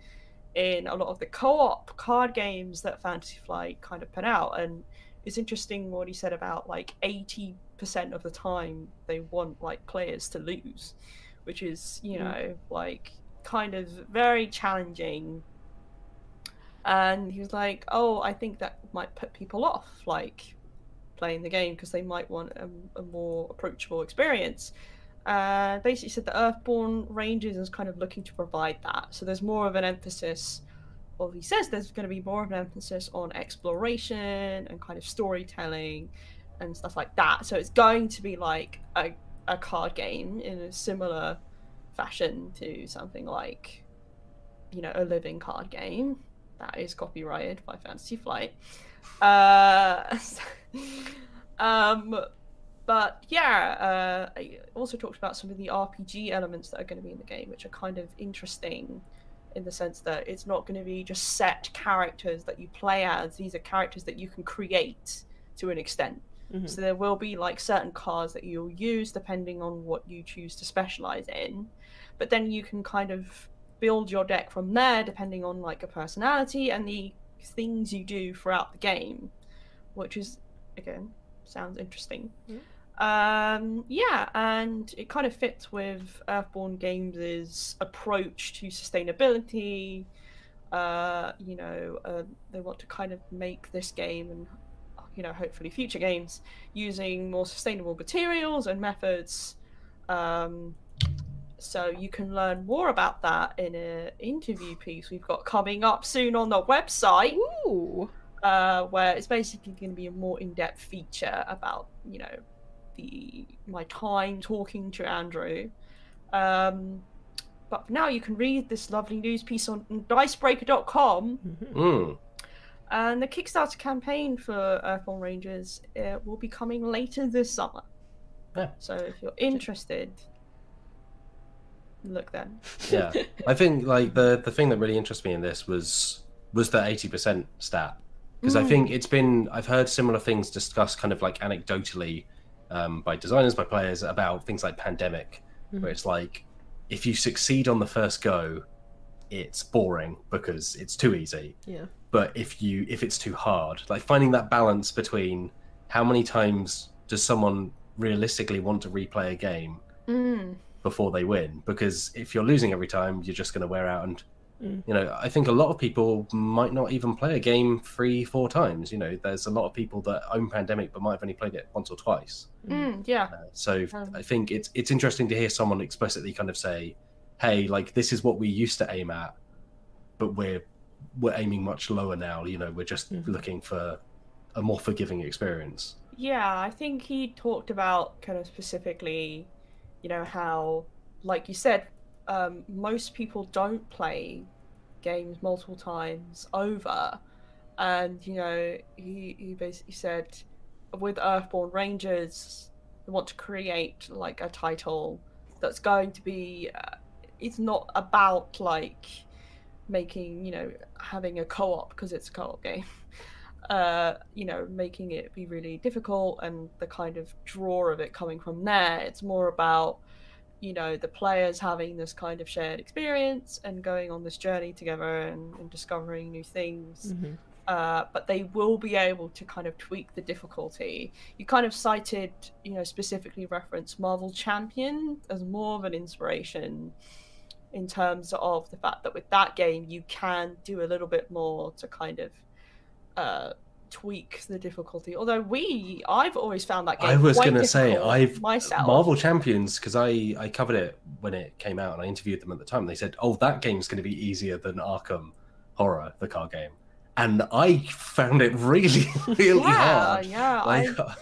in a lot of the co-op card games that Fantasy Flight kind of put out, and it's interesting what he said about like eighty percent of the time they want like players to lose, which is you Mm. know like kind of very challenging. And he was like, "Oh, I think that might put people off like playing the game because they might want a, a more approachable experience." uh, basically said the Earthborn Rangers is kind of looking to provide that. So there's more of an emphasis, well, he says there's going to be more of an emphasis on exploration and kind of storytelling and stuff like that. So it's going to be like a, a card game in a similar fashion to something like, you know, a living card game that is copyrighted by Fantasy Flight. Uh, um, but yeah, uh, I also talked about some of the RPG elements that are going to be in the game, which are kind of interesting in the sense that it's not going to be just set characters that you play as. These are characters that you can create to an extent. Mhm. So there will be like certain cards that you'll use depending on what you choose to specialize in. But then you can kind of build your deck from there depending on like a personality and the things you do throughout the game, which is again sounds interesting. Yeah. Um, yeah, and it kind of fits with Earthborn Games' approach to sustainability. Uh, you know, uh, they want to kind of make this game and you know hopefully future games using more sustainable materials and methods. Um, so you can learn more about that in an interview piece we've got coming up soon on the website Ooh. Uh, where it's basically going to be a more in-depth feature about you know the my time talking to Andrew. Um, but for now, you can read this lovely news piece on Dicebreaker.com. Mm. and the Kickstarter campaign for Earthborn Rangers uh, will be coming later this summer. Yeah. So if you're interested, look then. Yeah, I think like the the thing that really interests me in this was was the eighty percent stat because I Mm. think it's been I've heard similar things discussed kind of like anecdotally um, by designers by players about things like pandemic Mhm. where it's like if you succeed on the first go, it's boring because it's too easy. Yeah. But if you if it's too hard, like finding that balance between how many times does someone realistically want to replay a game Mm. before they win? Because if you're losing every time, you're just going to wear out. And Mm. you know, I think a lot of people might not even play a game three, four times. You know, there's a lot of people that own Pandemic but might have only played it once or twice. Mm. Yeah. Uh, so Um, I think it's it's interesting to hear someone explicitly kind of say, "Hey, like this is what we used to aim at, but we're we're aiming much lower now. You know, we're just Mhm. looking for a more forgiving experience." Yeah, I think he talked about kind of specifically, you know, how, like you said, um, most people don't play games multiple times over. And, you know, he, he basically said with Earthborn Rangers, they want to create like a title that's going to be, uh, it's not about like making, you know, having a co op because it's a co op game uh, you know, making it be really difficult and the kind of draw of it coming from there. It's more about, you know, the players having this kind of shared experience and going on this journey together and, and discovering new things. Mhm. Uh, but they will be able to kind of tweak the difficulty. You kind of cited, you know, specifically referenced Marvel Champion as more of an inspiration in terms of the fact that with that game you can do a little bit more to kind of uh, tweak the difficulty. Although we, I've always found that game. I was going to say I've myself. Marvel Champions because I I covered it when it came out and I interviewed them at the time. They said, "Oh, that game's going to be easier than Arkham Horror, the card game," and I found it really really yeah, hard. yeah. Like, I,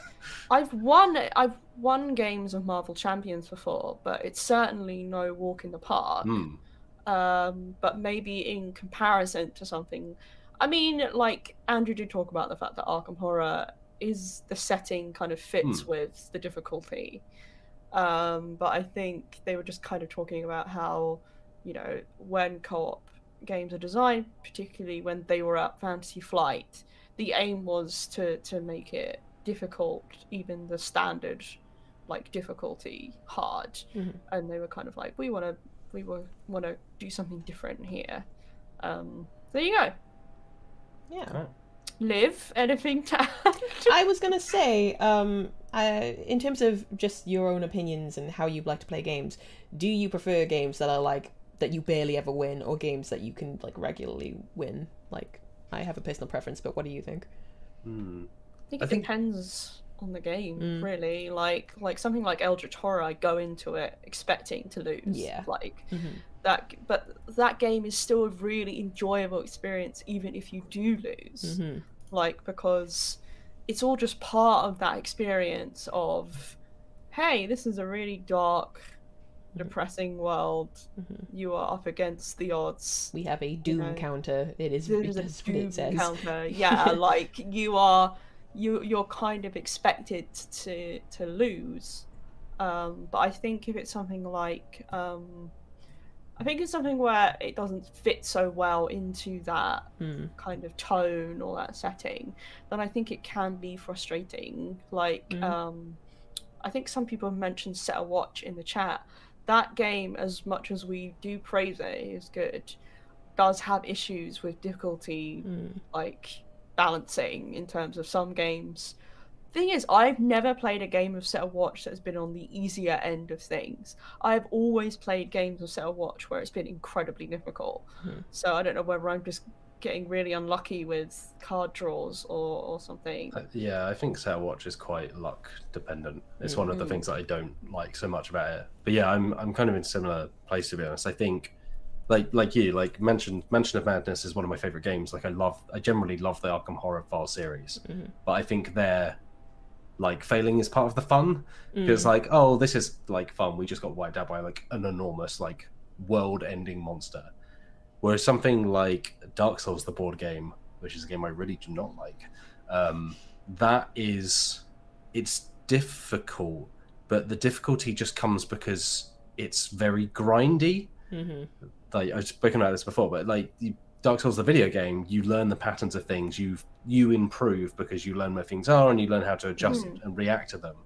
I've won I've won games of Marvel Champions before, but it's certainly no walk in the park. hmm. Um, but maybe in comparison to something, I mean, like Andrew did talk about the fact that Arkham Horror is the setting kind of fits with the difficulty. Um, but I think they were just kind of talking about how, you know, when co-op games are designed, particularly when they were at Fantasy Flight, the aim was to to make it difficult, even the standard like difficulty hard. Mhm. And they were kind of like, we want to we want to do something different here. Um, there you go. Yeah. Right. Live anything to add? I was gonna say, um, I, in terms of just your own opinions and how you like to play games, do you prefer games that are like that you barely ever win, or games that you can like regularly win? Like, I have a personal preference, but what do you think? Hmm. I think I it think- depends on the game, Mm. really. Like like something like Eldritch Horror, I go into it expecting to lose. Yeah. Like Mhm. that, but that game is still a really enjoyable experience, even if you do lose. Mhm. Like because it's all just part of that experience of, hey, this is a really dark, Mhm. depressing world. Mhm. You are up against the odds. We have a doom know, counter. It is. It is a doom it says. counter. Yeah, like you are, you you're kind of expected to to lose. Um, but I think if it's something like, um, I think it's something where it doesn't fit so well into that Mm. kind of tone or that setting, then I think it can be frustrating. Like, Mhm. um, I think some people have mentioned Set a Watch in the chat. That game, as much as we do praise it, is good, does have issues with difficulty, Mm. like balancing in terms of some games. Thing is, I've never played a game of Set Watch that has been on the easier end of things. I've always played games of Set Watch where it's been incredibly difficult. Hmm. So I don't know whether I'm just getting really unlucky with card draws or, or something. Uh, Yeah, I think Set Watch is quite luck dependent. It's one of the Mhm. things that I don't like so much about it. But yeah, I'm I'm kind of in a similar place to be honest. I think like like you, like mentioned Mansions of Madness is one of my favorite games. Like I love I generally love the Arkham Horror File series. Mhm. But I think their like failing is part of the fun. Mm. Like, oh, this is like fun. We just got wiped out by like an enormous like world-ending monster. Whereas something like Dark Souls, the board game, which is a game I really do not like, um, that is it's difficult, but the difficulty just comes because it's very grindy. Mhm. Like I've spoken about this before, but like the Dark Souls, the video game, you learn the patterns of things. You you improve because you learn where things are and you learn how to adjust Mm. and react to them.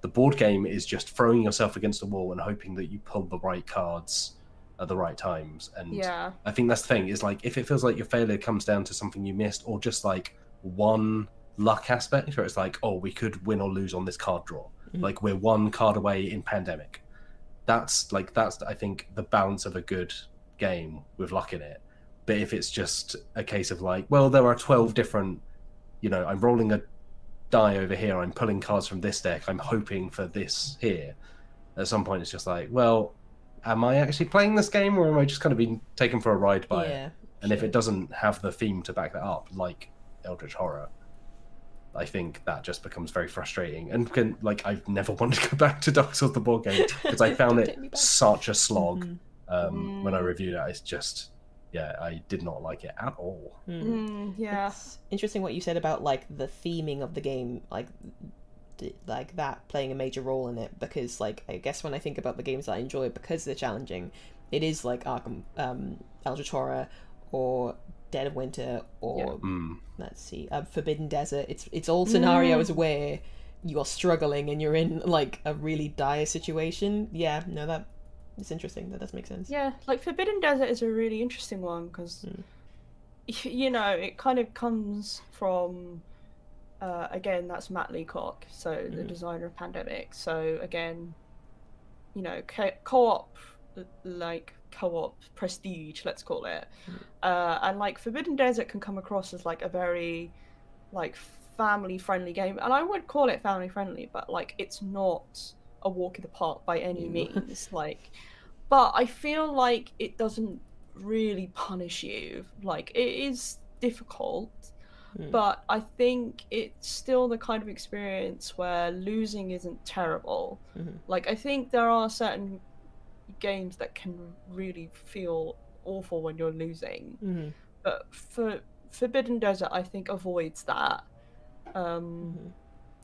The board game is just throwing yourself against the wall and hoping that you pull the right cards at the right times. And Yeah. I think that's the thing is like if it feels like your failure comes down to something you missed or just like one luck aspect where it's like, oh, we could win or lose on this card draw. Mhm. Like we're one card away in pandemic. That's like that's I think the balance of a good game with luck in it. But if it's just a case of like, well, there are twelve different, you know, I'm rolling a die over here, I'm pulling cards from this deck, I'm hoping for this here. At some point, it's just like, well, am I actually playing this game, or am I just kind of being taken for a ride by it? yeah. And if it doesn't have the theme to back that up, like Eldritch Horror, I think that just becomes very frustrating. And can, like, I've never wanted to go back to Dark Souls the board game because I found it take me back. such a slog Mhm. um, when I Mm. reviewed it. It's just, yeah, I did not like it at all. Mm. Mm, yeah. It's interesting what you said about like the theming of the game, like like that playing a major role in it. Because like I guess when I think about the games that I enjoy because they're challenging, it is like Arkham, um, Eldritch Horror, or Dead of Winter, or Yeah. Mm. let's see, uh, Forbidden Desert. It's it's all scenarios Mm. where you're struggling and you're in like a really dire situation. Yeah, no, that it's interesting. That does make sense. Yeah, like Forbidden Desert is a really interesting one because, Mm. you know, it kind of comes from, uh, again, that's Matt Leacock, so the Mhm. designer of Pandemic. So again, you know, co- co-op, like co-op prestige, let's call it, Mm. uh, and like Forbidden Desert can come across as like a very, like family-friendly game, and I would call it family-friendly, but like it's not a walk in the park by any Ew. means, like but I feel like it doesn't really punish you. Like it is difficult, Mm. but I think it's still the kind of experience where losing isn't terrible. Mhm. Like I think there are certain games that can really feel awful when you're losing, Mhm. but for Forbidden Desert, I think avoids that. Um, Mhm.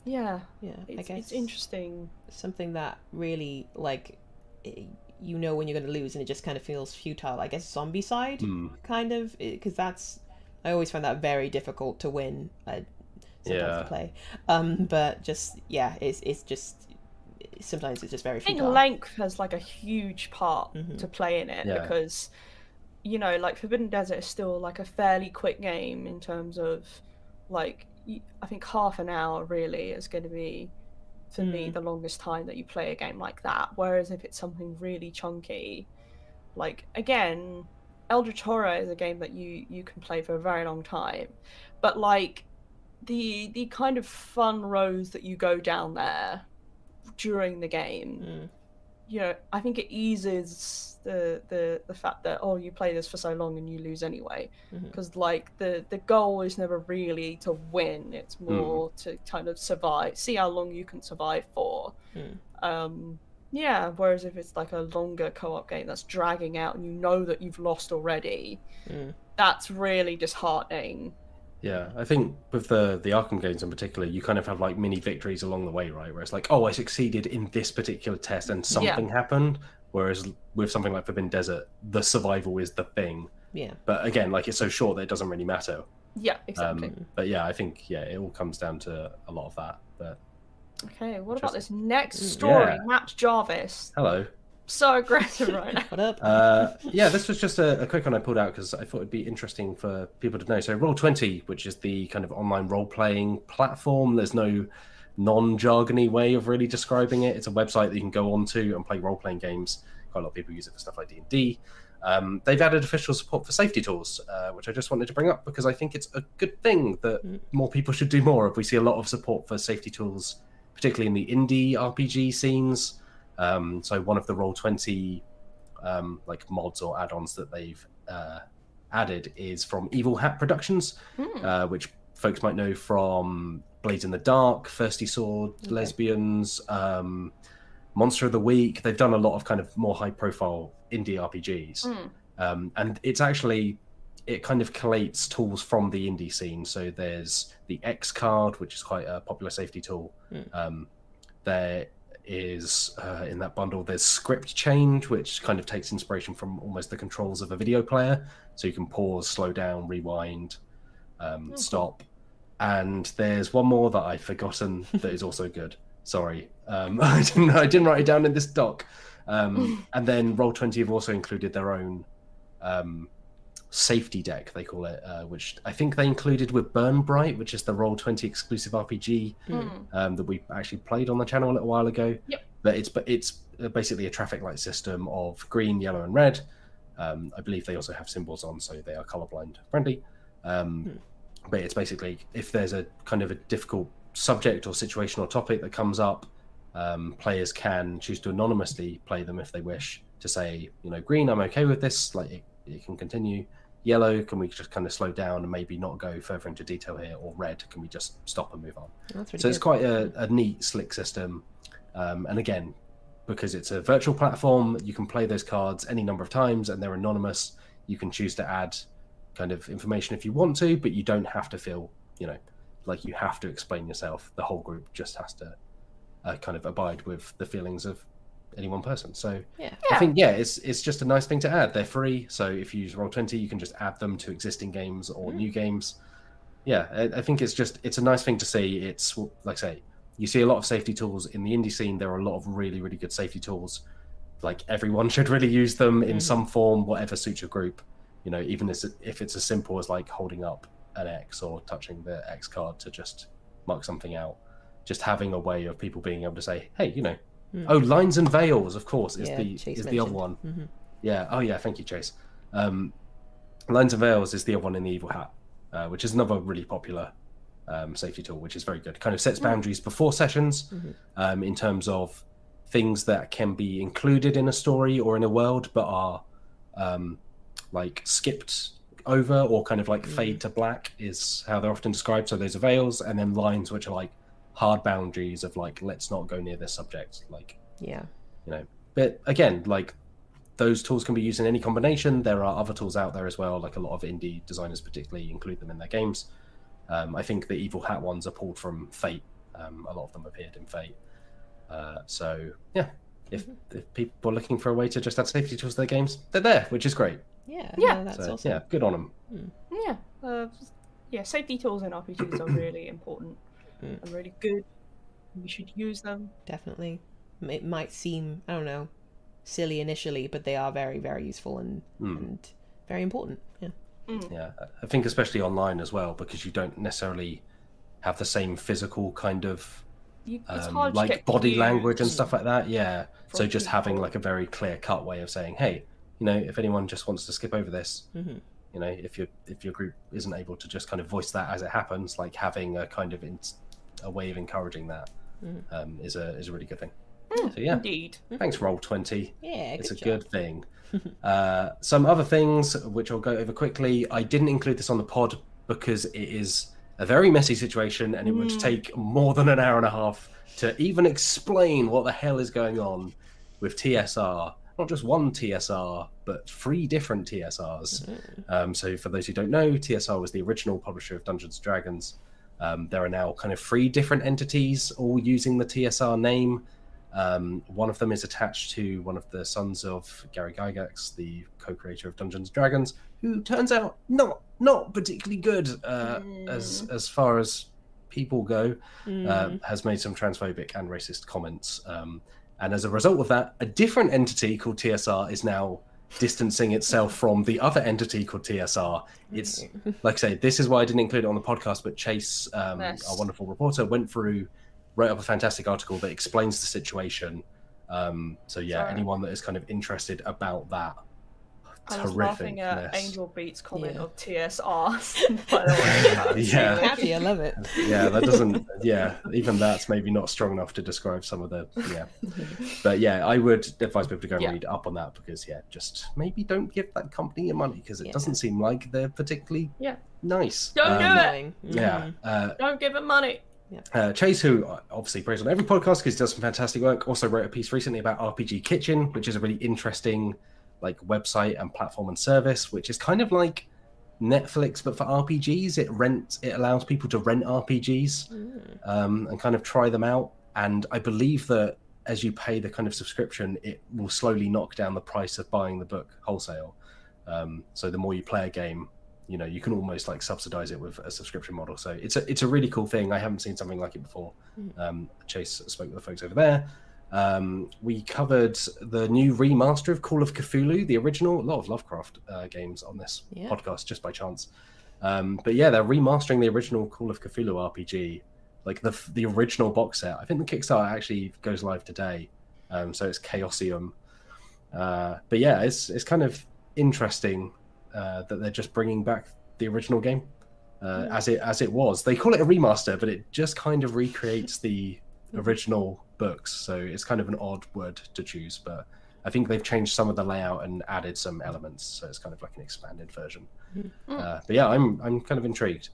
yeah, Yeah, I it's, guess it's interesting. something that really like i- you know when you're going to lose and it just kind of feels futile. I guess Zombicide Mm. kind of because that's I always find that very difficult to win. Uh, sometimes Yeah. to play, um, but just yeah, it's it's just sometimes it's just very I think futile. length has like a huge part Mhm. to play in it Yeah. because you know like Forbidden Desert is still like a fairly quick game in terms of like I think half an hour really is going to be for me Mm. the longest time that you play a game like that whereas if it's something really chunky like again Eldritch Horror is a game that you you can play for a very long time but like the the kind of fun roads that you go down there during the game Mm. you know, I think it eases the the the fact that oh, you play this for so long and you lose anyway, because like the the goal is never really to win; it's Mm. more to kind of survive, see how long you can survive for. Mm. Um, yeah. Whereas if it's like a longer co-op game that's dragging out and you know that you've lost already, Mm. that's really disheartening. Yeah, I think with the the Arkham games in particular, you kind of have like mini victories along the way, right? Where it's like, oh, I succeeded in this particular test and something happened. Whereas with something like Forbidden Desert, the survival is the thing. Yeah. But again, like it's so short that it doesn't really matter. Yeah, exactly. Um, but yeah, I think yeah, it all comes down to a lot of that. But okay, what about this next Mm, story? yeah. Matt Jarvis, hello. So aggressive right now. What up? Uh, yeah, this was just a, a quick one I pulled out because I thought it'd be interesting for people to know. So, Roll Twenty, which is the kind of online role playing platform, there's no non jargony way of really describing it. It's a website that you can go onto and play role playing games. Quite a lot of people use it for stuff like D and D. Um, they've added official support for safety tools, uh, which I just wanted to bring up because I think it's a good thing that Mm. more people should do more If We see a lot of support for safety tools, particularly in the indie RPG scenes. Um, so one of the Roll Twenty um, like mods or add-ons that they've uh, added is from Evil Hat Productions, Hmm. uh, which folks might know from Blades in the Dark, Thirsty Sword, Okay. Lesbians, um, Monster of the Week. They've done a lot of kind of more high-profile indie RPGs, Hmm. um, and it's actually it kind of collates tools from the indie scene. So there's the X card, which is quite a popular safety tool. Mm. Um, there is uh, in that bundle there's script change which kind of takes inspiration from almost the controls of a video player so you can pause slow down rewind um, cool. stop and there's one more that i've forgotten that is also good Sorry, um, I didn't. I didn't write it down in this doc. Um, and then Roll Twenty have also included their own um, safety deck, they call it, uh, which I think they included with Burn Bryte, which is the Roll Twenty exclusive RPG Mm. um, that we actually played on the channel a little while ago. Yep. But it's but it's basically a traffic light system of green, yellow, and red. Um, I believe they also have symbols on, so they are colorblind friendly. Um, But it's basically if there's a kind of a difficult subject or situation or topic that comes up, um, players can choose to anonymously play them if they wish to say, you know, green, I'm okay with this, like it, it can continue. Yellow, can we just kind of slow down and maybe not go further into detail here? Or red, can we just stop and move on? Really so it's good. quite a, a neat, slick system. Um, and again, because it's a virtual platform, you can play those cards any number of times and they're anonymous. You can choose to add kind of information if you want to, but you don't have to feel, you know, like you have to explain yourself. The whole group just has to uh, kind of abide with the feelings of any one person. So Yeah. I think yeah, it's it's just a nice thing to add. They're free, so if you use Roll Twenty, you can just add them to existing games or Mm. new games. Yeah, I, I think it's just it's a nice thing to see. It's like I say, you see a lot of safety tools in the indie scene. There are a lot of really really good safety tools. Like everyone should really use them in Mhm. some form, whatever suits your group. You know, even as, if it's as simple as like holding up an X or touching the X card to just mark something out. Just having a way of people being able to say, "Hey, you know, Mm. oh, lines and veils, of course, is Yeah, the Chase is the other mentioned. one." Mhm. Yeah. Oh, yeah. Thank you, Chase. Um, Lines and Veils is the other one in the Evil Hat, uh, which is another really popular um, safety tool, which is very good. Kind of sets boundaries before sessions Mhm. um, in terms of things that can be included in a story or in a world, but are um, like skipped over or kind of like fade to black is how they're often described. So those are veils, and then lines which are like hard boundaries of like let's not go near this subject, like Yeah. you know but again like those tools can be used in any combination there are other tools out there as well like a lot of indie designers particularly include them in their games um, i think the evil hat ones are pulled from fate um, a lot of them appeared in fate uh, so yeah if, if people are looking for a way to just add safety tools to their games they're there which is great Yeah. Yeah. no, that's so awesome. yeah good on them Yeah, uh, yeah. Safety tools in RPGs are really important Mm. and really good. We should use them. Definitely. It might seem, I don't know, silly initially, but they are very, very useful and, Mm. and very important. Yeah. yeah i think especially online as well because you don't necessarily have the same physical kind of You, it's um, hard to like get body language and stuff like that. Yeah. So from just having like a very clear cut way of saying, hey, you know, if anyone just wants to skip over this, Mhm. you know, if your if your group isn't able to just kind of voice that as it happens, like having a kind of in, a way of encouraging that Mhm. um, is a is a really good thing. Mm, So yeah, Indeed. thanks roll twenty. Yeah. It's a job. good thing. uh, some other things which I'll go over quickly. I didn't include this on the pod because it is a very messy situation and it would Mm. take more than an hour and a half to even explain what the hell is going on with TSR. Not just one TSR, but three different TSRs. Mm. Um, so, for those who don't know, TSR was the original publisher of Dungeons and Dragons. Um, there are now kind of three different entities all using the TSR name. Um, one of them is attached to one of the sons of Gary Gygax, the co-creator of Dungeons and Dragons, who turns out not not particularly good uh, as as far as people go. Mm. Uh, has made some transphobic and racist comments, um, and as a result of that, a different entity called TSR is now distancing itself from the other entity called TSR. It's like I say, this is why I didn't include it on the podcast, but Chase, um, our wonderful reporter, went through, wrote up a fantastic article that explains the situation. Um, so yeah, Sorry. anyone that is kind of interested about that, I was terrific. laughing at mess. Angel Beats comment Yeah. of TSR. by the way. Yeah. Happy, I love it. yeah, that doesn't. Yeah, even that's maybe not strong enough to describe some of the. Yeah, but yeah, I would advise people to go and Yeah. read up on that because yeah, just maybe don't give that company your money because it Yeah. doesn't seem like they're particularly Yeah. nice. Don't Um, do it. Annoying. Yeah, Mhm. uh, Don't give him money. Uh, Chase, who obviously praised on every podcast because he does some fantastic work, also wrote a piece recently about RPG Kitchen, which is a really interesting like website and platform and service, which is kind of like Netflix but for RPGs. It rents, it allows people to rent RPGs Mm. um, and kind of try them out. And I believe that as you pay the kind of subscription, it will slowly knock down the price of buying the book wholesale. Um, so the more you play a game, you know you can almost like subsidize it with a subscription model. So it's a it's a really cool thing. I haven't seen something like it before. Mm. Um, Chase spoke with the folks over there. Um, we covered the new remaster of Call of Cthulhu, the original. A lot of Lovecraft uh, games on this Yeah. podcast just by chance. Um, but yeah, they're remastering the original Call of Cthulhu RPG, like the the original box set. I think the Kickstarter actually goes live today, um, so it's Chaosium. Uh, but yeah, it's it's kind of interesting uh, that they're just bringing back the original game uh, Hmm. as it as it was. They call it a remaster, but it just kind of recreates the original books. So it's kind of an odd word to choose, but I think they've changed some of the layout and added some elements. So it's kind of like an expanded version. Mhm. Uh, but yeah, I'm I'm kind of intrigued.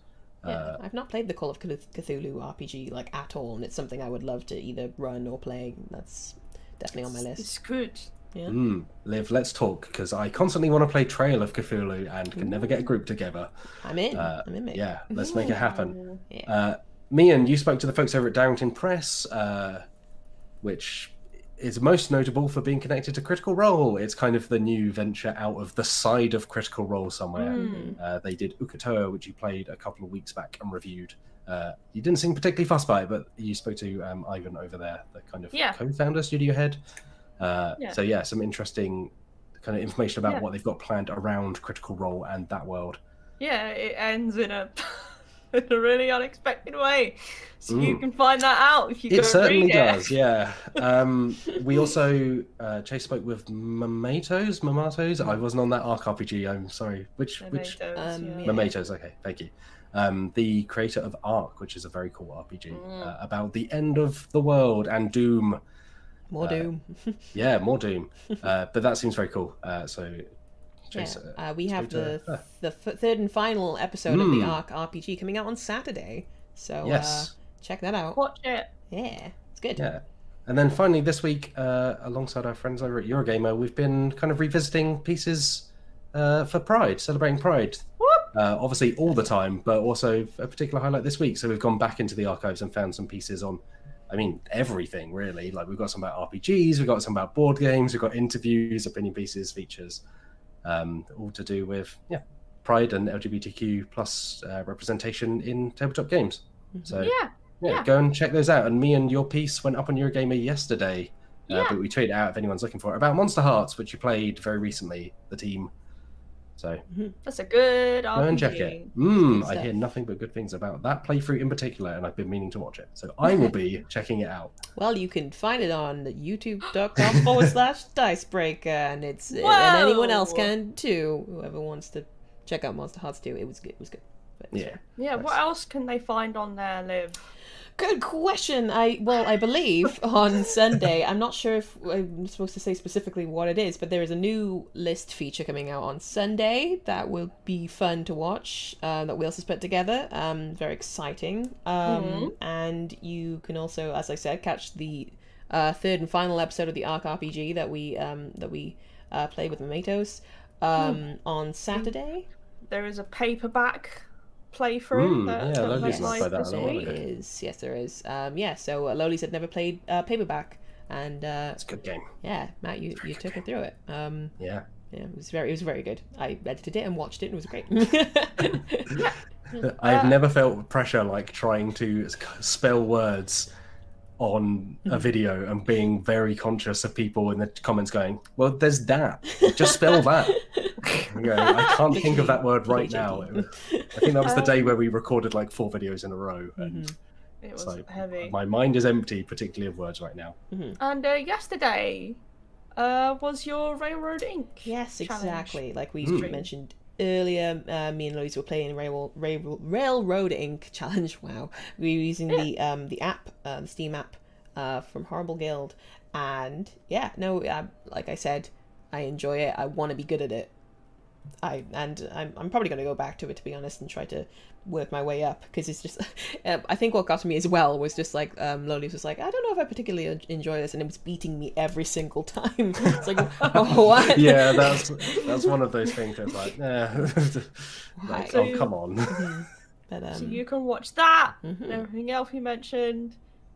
Yeah, Uh, I've not played the Call of Cthulhu RPG like at all, and it's something I would love to either run or play. That's definitely on my list. It's good. Yeah. Mm, Liv, let's talk because I constantly want to play Trail of Cthulhu and can never get a group together. I'm in. Uh, I'm in, mate. Yeah, let's make it happen. Yeah. Uh, Meehan, you spoke to the folks over at Darrington Press, uh, which is most notable for being connected to Critical Role. It's kind of the new venture out of the side of Critical Role somewhere. Mm. Uh, they did Uk'otoa, which you played a couple of weeks back and reviewed. Uh, you didn't seem particularly fussed by it, but you spoke to um, Ivan over there, the kind of Yeah. co-founder, studio head. Uh, Yeah. So yeah, some interesting kind of information about Yeah. what they've got planned around Critical Role and that world. Yeah, it ends in a in a really unexpected way. So you Mm. can find that out if you go It certainly read it. does, yeah. Um, we also uh, Chase spoke with Momatoes. Momatoes. I wasn't on that Arc RPG. I'm sorry. Which which Tomatoes, Um, yeah. yeah. Momatoes? Okay, thank you. Um, the creator of Arc, which is a very cool RPG Mm. uh, about the end of the world and Doom. More uh, Doom. Yeah, more Doom. uh, but that seems very cool. Uh, so, yeah. Chase, uh, Uh, we have spoke to- the uh, the f- third and final episode of the Hmm. Arc RPG coming out on Saturday. So yes. uh, check that out. Watch it. Yeah, it's good. Yeah. And then finally, this week, uh, alongside our friends over at Eurogamer, we've been kind of revisiting pieces uh, for Pride, celebrating Pride. Uh, obviously, all the time, but also a particular highlight this week. So we've gone back into the archives and found some pieces on, I mean, everything really. Like we've got some about RPGs, we've got some about board games, we've got interviews, opinion pieces, features, um, all to do with yeah, Pride and LGBTQ plus uh, representation in tabletop games. So Yeah. yeah, Yeah. go and check those out. And me and your piece went up on Eurogamer yesterday, uh, Yeah. but we tweeted out if anyone's looking for it about Monsterhearts, which you played very recently, the team. So That's a good go and check RPG. it. Mm, Good I hear nothing but good things about that playthrough in particular, and I've been meaning to watch it. So I will be checking it out. Well, you can find it on youtube.com forward slash dicebreaker, and it's and anyone else can too. Whoever wants to check out Monsterhearts 2, it was good. It was good. But it was Yeah. fun. Yeah, what else can they find on there, Liv? Good question. I well, I believe on Sunday. I'm not sure if I'm supposed to say specifically what it is, but there is a new list feature coming out on Sunday that will be fun to watch. Uh, that we also put together. Um, very exciting. Um, Mhm. and you can also, as I said, catch the uh, third and final episode of the Arc RPG that we um that we uh, play with Momatoes um on Saturday. There is a paperback playthrough Mm, that, yeah, that Lottie's went not live played that this in a while week. ago. There is yes, there is. Um, yeah. So uh, Loli said never played uh, paperback, and uh, It's a good game. yeah, Matt, you, you took her through it. Um, Yeah. yeah, it was very it was very good. I edited it and watched it, and it was great. I've never felt pressure like trying to spell words on a video and being very conscious of people in the comments going, "Well, there's that. Just spell that." You know, I can't think of that word right now. I think that was the day where we recorded like four videos in a row, and It was like heavy. my mind is empty, particularly of words right now. And uh, yesterday uh, was your Railroad Ink. yes, challenge. exactly. Like we Mm. mentioned earlier, uh, me and Louise were playing Rail, Rail, Railroad Ink. challenge. Wow, we were using the um the app, uh, the Steam app, uh, from Horrible Guild, and yeah, no, uh, like I said, I enjoy it. I want to be good at it. I and I'm, I'm probably going to go back to it to be honest and try to work my way up because it's just uh, I think what got to me as well was just like um Lottie was like I don't know if I particularly enjoy this and it was beating me every single time it's like oh what yeah, that's that's one of those things that's like, eh. like Right. oh come on. but um So you can watch that mhm. and everything else you mentioned.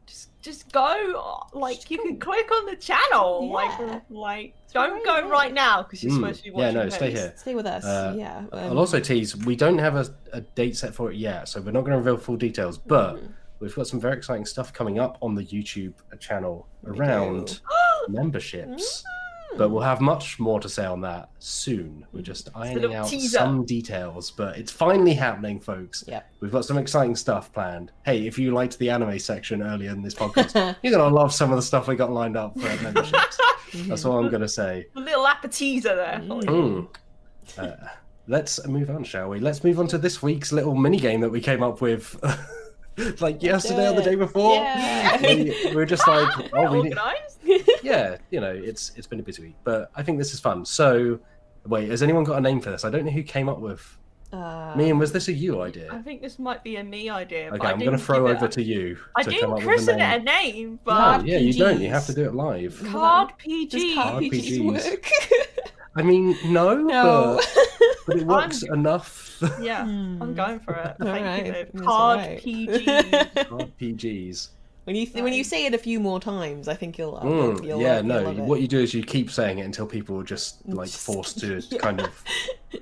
Just just go. Like you can click on the channel. Yeah. Like like go don't go ahead. right now because you're Mm, supposed to be watching yeah, watching. no, stay here. Stay with us. Uh, yeah. um, I'll also tease we don't have a, a date set for it yet, so we're not going to reveal full details. But Mhm. we've got some very exciting stuff coming up on the YouTube channel around memberships. But we'll have much more to say on that soon. We're just ironing out teaser. some details, but it's finally happening, folks. Yep. We've got some exciting stuff planned. Hey, if you liked the anime section earlier in this podcast, you're gonna love some of the stuff we got lined up for memberships. That's all I'm gonna say. A little appetizer there. Mm. Uh, let's move on, shall we? Let's move on to this week's little mini game that we came up with, like yesterday or the day before. Yeah. We, we were just like, oh, we need. Yeah, you know, it's it's been a busy week, but I think this is fun. So, wait, has anyone got a name for this? I don't know who came up with. Uh, Me and was this a you idea? I think this might be a me idea. Okay, I I'm going to throw give it over a- to you I to come didn't up with a christen name. it a name, No, but yeah, you don't. You have to do it live. card Does PG. card PGs work? I mean, no, no. but, but it works enough. Yeah, Hmm. I'm going for it. All Thank right, you. Card all right. PG. Card PGs. When you when you say it a few more times, I think you'll. I'll- Mm, you'll yeah, love- no. you'll love it. What you do is you keep saying it until people are just like Just- forced to yeah. kind of,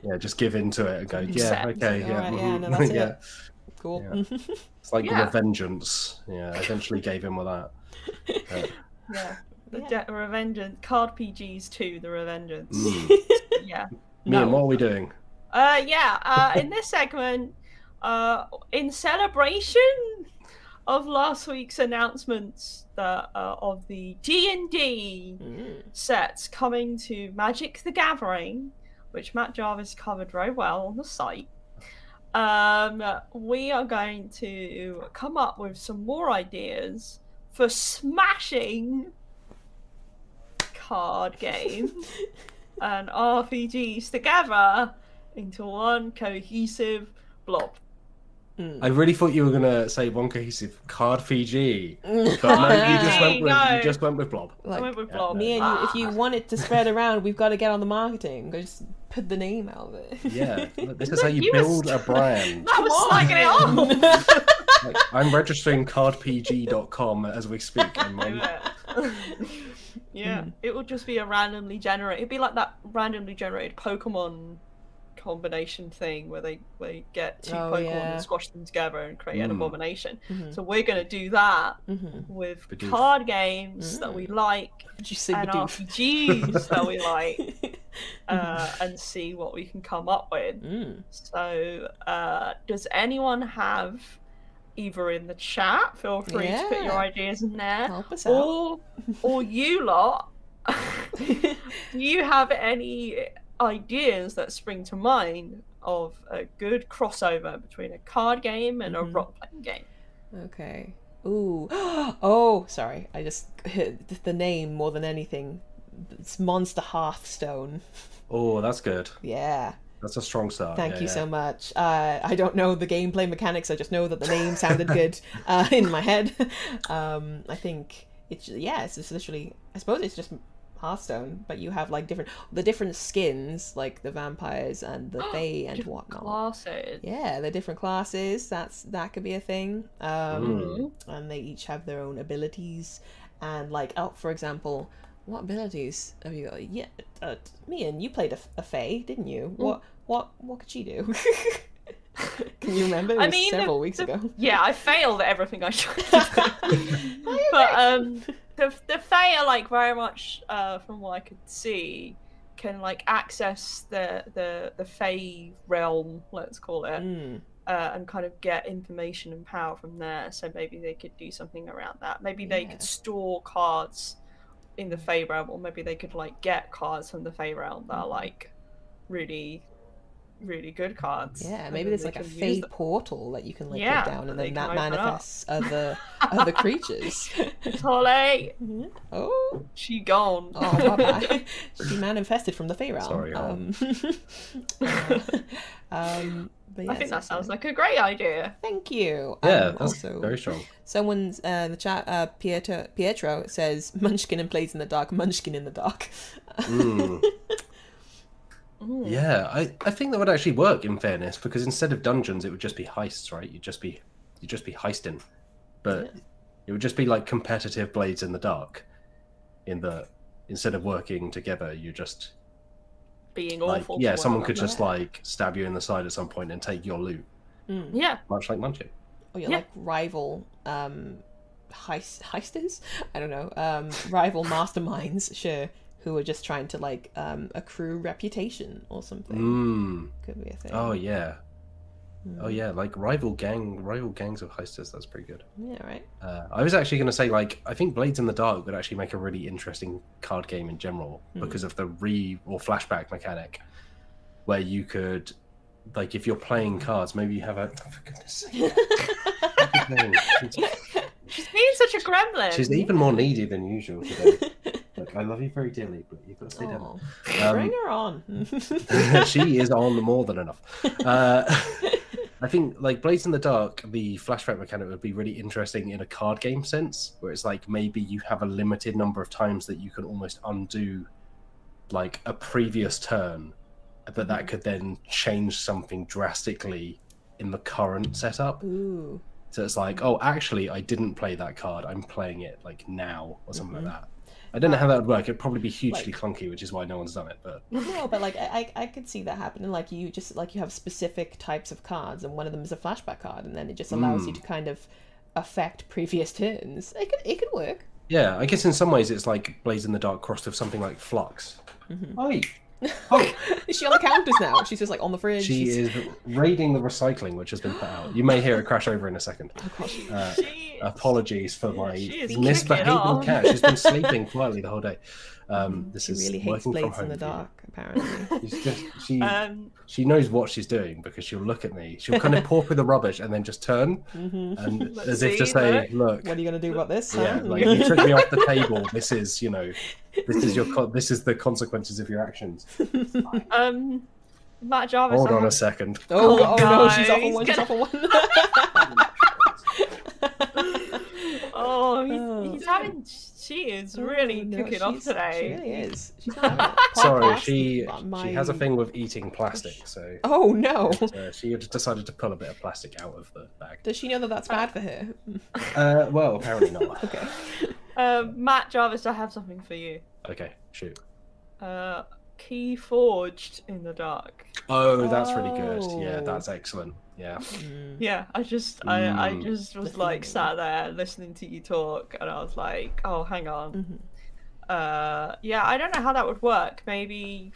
yeah, just give in to it and go, yeah, Accept. okay, All yeah, right, yeah, mhm, no, that's it. yeah. Cool. Yeah. It's like Yeah. Revengeance. Yeah, I eventually gave in with that. Uh, yeah. The Yeah. De- Revengeance. Card PGs too. The Revengeance. mm. Yeah. Me and No. what are we doing? Uh, yeah. Uh, in this segment, uh, in celebration of last week's announcements that uh, of the D and D Mm. sets coming to Magic the Gathering, which Matt Jarvis covered very well on the site. Um, we are going to come up with some more ideas for smashing card games and RPGs together into one cohesive blob. Mm. I really thought you were gonna say one cohesive card Fiji, but no, you just went PG, with no. you just went with Blob. I went with yeah, blob. me and you, if Ah. you want it to spread around, we've got to get on the marketing. Go Just put the name out of it. Yeah, look, this is how you You were build a brand. I was slagging it off. Like, I'm registering cardpg.com as we speak. And I'm- Yeah. yeah, Mm. it would just be a randomly generated. It'd be like that randomly generated Pokemon combination thing where they they get two Oh, Pokemon yeah. and squash them together and create an Mm. abomination. Mhm. So we're gonna do that Mhm. with Bidoof. card games that we Mm. like Did you say and Bidoof? RPGs that we like, uh, and see what we can come up with. Mm. So, uh, does anyone have either in the chat? Feel free to put your ideas in there, Help us out. or or you lot. do you have any ideas that spring to mind of a good crossover between a card game and Mhm. a role playing game? Okay. Ooh. Oh, sorry. I just hit the name more than anything. It's Monster Hearthstone. Oh, that's good. Yeah. That's a strong start. Thank yeah, you yeah. so much. Uh, I don't know the gameplay mechanics. I just know that the name sounded good uh, in my head. Um, I think it's yeah. It's just literally. I suppose it's just Hearthstone, but you have like different the different skins, like the vampires and the fae and Different whatnot. Classes. Yeah, they're different classes. That's that could be a thing. Um, Mhm. and they each have their own abilities. And like, oh, for example, what abilities have you got? Yeah, uh, and you played a, a fae, didn't you? Mm. What what what could she do? Can you remember? It I was mean, the- several weeks the- ago. Yeah, I failed at everything I tried. but um, the the Fae are like very much, uh, from what I could see, can like access the the the Fae realm, let's call it, Mm, uh, and kind of get information and power from there. So maybe they could do something around that. Maybe they Yeah. could store cards in the Fae realm, or maybe they could like get cards from the Fae realm that are like really, really good cards. yeah, maybe there's like a can use portal that you can like Yeah, put down, and then that manifests other other creatures. Holly, oh, she gone. Oh, bye-bye. she manifested from the Fey realm. Sorry, Hal. um, um, but yeah, I think that sounds like a great idea. Thank you. Yeah, Um, that's also, very strong. someone's uh, in the chat. Uh, Pietro Pietro says Munchkin and Blades in the Dark. Munchkin in the dark. Mm. Mm. Yeah, I, I think that would actually work in fairness because instead of dungeons, it would just be heists, right? You'd just be you'd just be heisting. But It would just be like competitive Blades in the Dark, in the instead of working together, you just Being awful. to yeah, someone could another. just like stab you in the side at some point and take your loot, Mm. Yeah. much like Munchkin. Or you're Yeah. like rival um heist heisters? I don't know. Um rival masterminds, sure, who are just trying to like um accrue reputation or something. Mm. Could be a thing. Oh yeah, Mm. oh yeah, like rival gang, rival gangs of heisters. That's pretty good. Yeah, right. Uh, I was actually going to say, like, I think Blades in the Dark would actually make a really interesting card game in general Hmm. because of the re or flashback mechanic, where you could, like, if you're playing cards, maybe you have a. Oh, for goodness sake. She's being such a gremlin. She's even more needy than usual today. I love you very dearly, but you've got to stay down. Oh, Um, bring her on. she is on more than enough. Uh, I think like Blades in the Dark, the flashback mechanic would be really interesting in a card game sense, where it's like maybe you have a limited number of times that you can almost undo like a previous turn, but that could then change something drastically in the current setup. Ooh. So it's like, oh, actually, I didn't play that card. I'm playing it like now or something Mhm. like that. I don't know how that would work. It'd probably be hugely Like- clunky, which is why no one's done it. But No, but like I, I I could see that happening. Like you just like you have specific types of cards, and one of them is a flashback card, and then it just allows you Mm. to kind of affect previous turns. It could it could work. Yeah, I guess in some ways it's like Blades in the Dark crossed with something like Fluxx. Mhm. Oi! Oh, Is she on the counters now? She's just like on the fridge. she she's... is raiding the recycling which has been put out. You may hear it crash over in a second. Oh gosh. Uh, She- apologies for my she is kicking misbehaving cat. She's been sleeping quietly the whole day. Um, this she is really hates working from blades in the for dark. Apparently. She's just, she Um, she knows what she's doing because she'll look at me. She'll kind of paw through the rubbish and then just turn hmm and Let's as if to say, look. "Look, What are you gonna do about this? yeah, huh? like you took me off the table. This is, you know, this is your co- this is the consequences of your actions." um, Matt Jarvis. Hold I on a second. Oh, Oh, oh no, she's off on one. She's gonna- off on one. Oh, he's, Oh. he's having. She is really Oh, no, kicking off today. She really is. She's not having it. Sorry, she my- she has a thing with eating plastic, so Oh no. uh, she had decided to pull a bit of plastic out of the bag. Does she know that that's bad for her? Uh, well, apparently not. Okay. Um, Matt Jarvis, I have something for you. Okay, shoot. Uh, key forged in the dark. Oh, that's really good. Yeah, Oh. that's excellent. Yeah. Mm. Yeah, I just, I, I Mm. just was like sat there listening to you talk, and I was like, oh, hang on. Mhm. Uh, yeah, I don't know how that would work. Maybe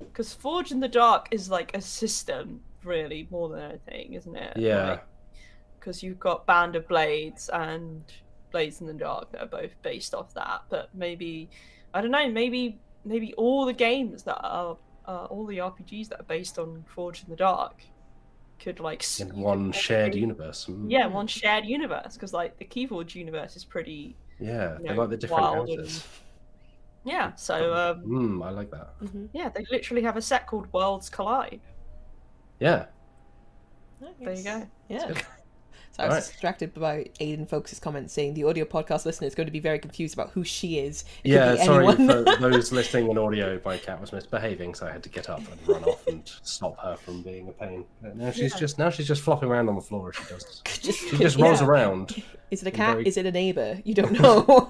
because Forged in the Dark is like a system, really, more than anything, isn't it? Yeah. Because you've got Band of Blades and Blades in the Dark that are both based off that. But maybe, I don't know. Maybe, maybe all the games that are, uh, all the RPGs that are based on Forged in the Dark, could like In you could one shared maybe- universe. Mm. Yeah, one shared universe. Because like the Keyforge universe is pretty. Yeah, you they know, like the different wild and- Yeah. So. um Mm, I like that. Mhm. Yeah, they literally have a set called Worlds Collide. Yeah. There you go. Yeah. So I was Alright. distracted by Aiden Folks' comment saying the audio podcast listener is going to be very confused about who she is. It Yeah, sorry for those listening in audio. My cat was misbehaving, so I had to get up and run off and stop her from being a pain. But now she's Yeah. just now she's just flopping around on the floor. She does. just, She just rolls yeah. around. Is it a cat? very- Is it a neighbor? You don't know.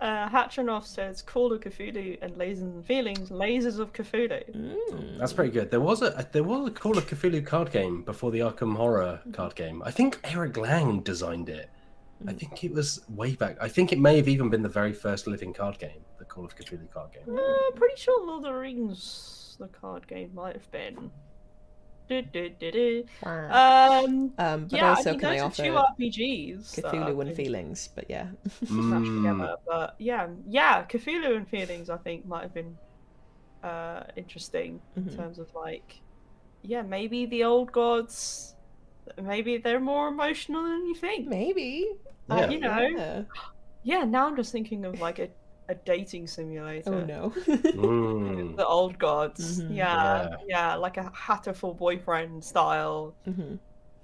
Uh, Hatchanoff says Call of Cthulhu and Lasers and Feelings, Lasers of Cthulhu. Mm. That's pretty good. There was a there was a Call of Cthulhu card game before the Arkham Horror card game. I think Eric Lang designed it. I think it was way back. I think it may have even been the very first living card game, the Call of Cthulhu card game. Uh, pretty sure Lord of the Rings, the card game, might have been. Du, du, du, du. Um, Um, but yeah, also I mean, can I those are offer two RPGs. Cthulhu and feelings? But yeah. smashed Mm, together. But yeah, yeah, Cthulhu and Feelings, I think, might have been uh, interesting in Mhm. terms of like, yeah, maybe the old gods, maybe they're more emotional than you think. Maybe. Yeah. You know. Yeah. Yeah, now I'm just thinking of like a, a dating simulator. Oh no. mm. The old gods. Mhm. Yeah, Yeah. yeah, like a Hatoful boyfriend style. hmm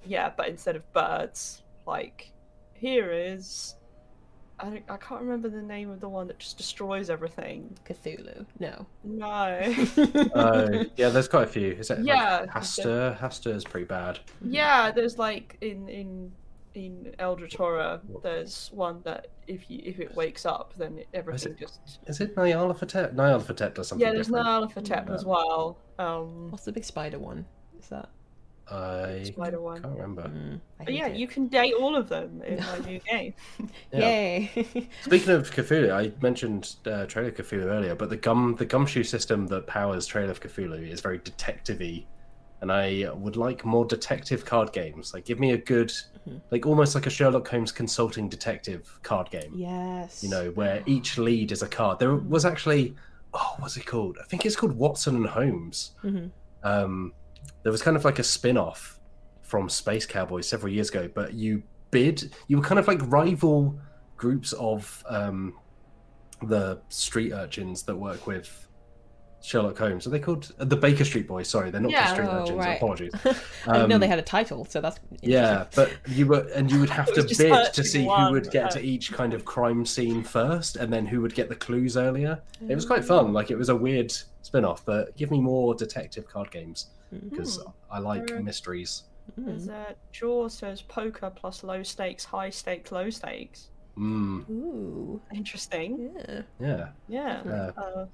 Yeah, but instead of birds, like here is. I, don't- I can't remember the name of the one that just destroys everything. Cthulhu. No. No. Oh, yeah, there's quite a few. Is it Yeah, like Hastur? Hastur is pretty bad. yeah, there's like in in in Eldritch Horror, there's one that if you if it wakes up, then it, everything it- just Is it Nyarlathotep? Nyarlathotep does something yeah. There's different. Nyarlathotep as well. Um, What's the big spider one? Is that? I Spider one. I can't remember. Mm, I But yeah, it. you can date all of them in my new game. Yeah. Yay! Speaking of Cthulhu, I mentioned uh, Trail of Cthulhu earlier, but the gum the gumshoe system that powers Trail of Cthulhu is very detective-y, and I would like more detective card games. Like, give me a good, Mhm. like almost like a Sherlock Holmes consulting detective card game. yes. You know, where each lead is a card. There was actually, oh, what's it called? I think it's called Watson and Holmes. Mhm. Um, there was kind of like a spin-off from Space Cowboys several years ago, but you bid, you were kind of like rival groups of um, the street urchins that work with Sherlock Holmes. Are they called uh, the Baker Street Boys? Sorry, they're not Yeah. the street Oh, urchins. right. Apologies. I didn't know they Um, had a title, so that's Yeah, but you were, and you would have to bid to searching see who would get to uh, each kind of crime scene first, and then who would get the clues earlier. It was quite fun. Like it was a weird spin-off, but give me more detective card games because Hmm. I like Alright. mysteries. There's uh, Jaws says poker plus low stakes, high stakes, low stakes. Mm, Ooh, Interesting. yeah. yeah. Yeah. Yeah. Uh,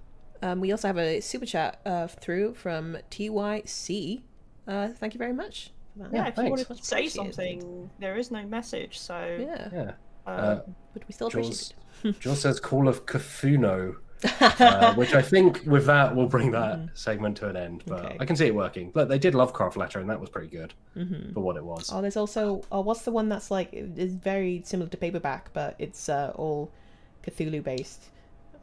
Um, we also have a super chat uh, through from TYC. Uh, thank you very much. For that. yeah, if you thanks. wanted to say something, there is no message. So, Yeah, Yeah. uh, Uh, but we still Jaws- appreciate John says Call of Cthulhu, uh, which I think with that will bring that segment to an end. But Mm-hmm. Okay. I can see it working. Look, they did Lovecraft Letter, and that was pretty good hmm for what it was. Oh, there's also oh, what's the one that's like is very similar to paperback, but it's uh, all Cthulhu based.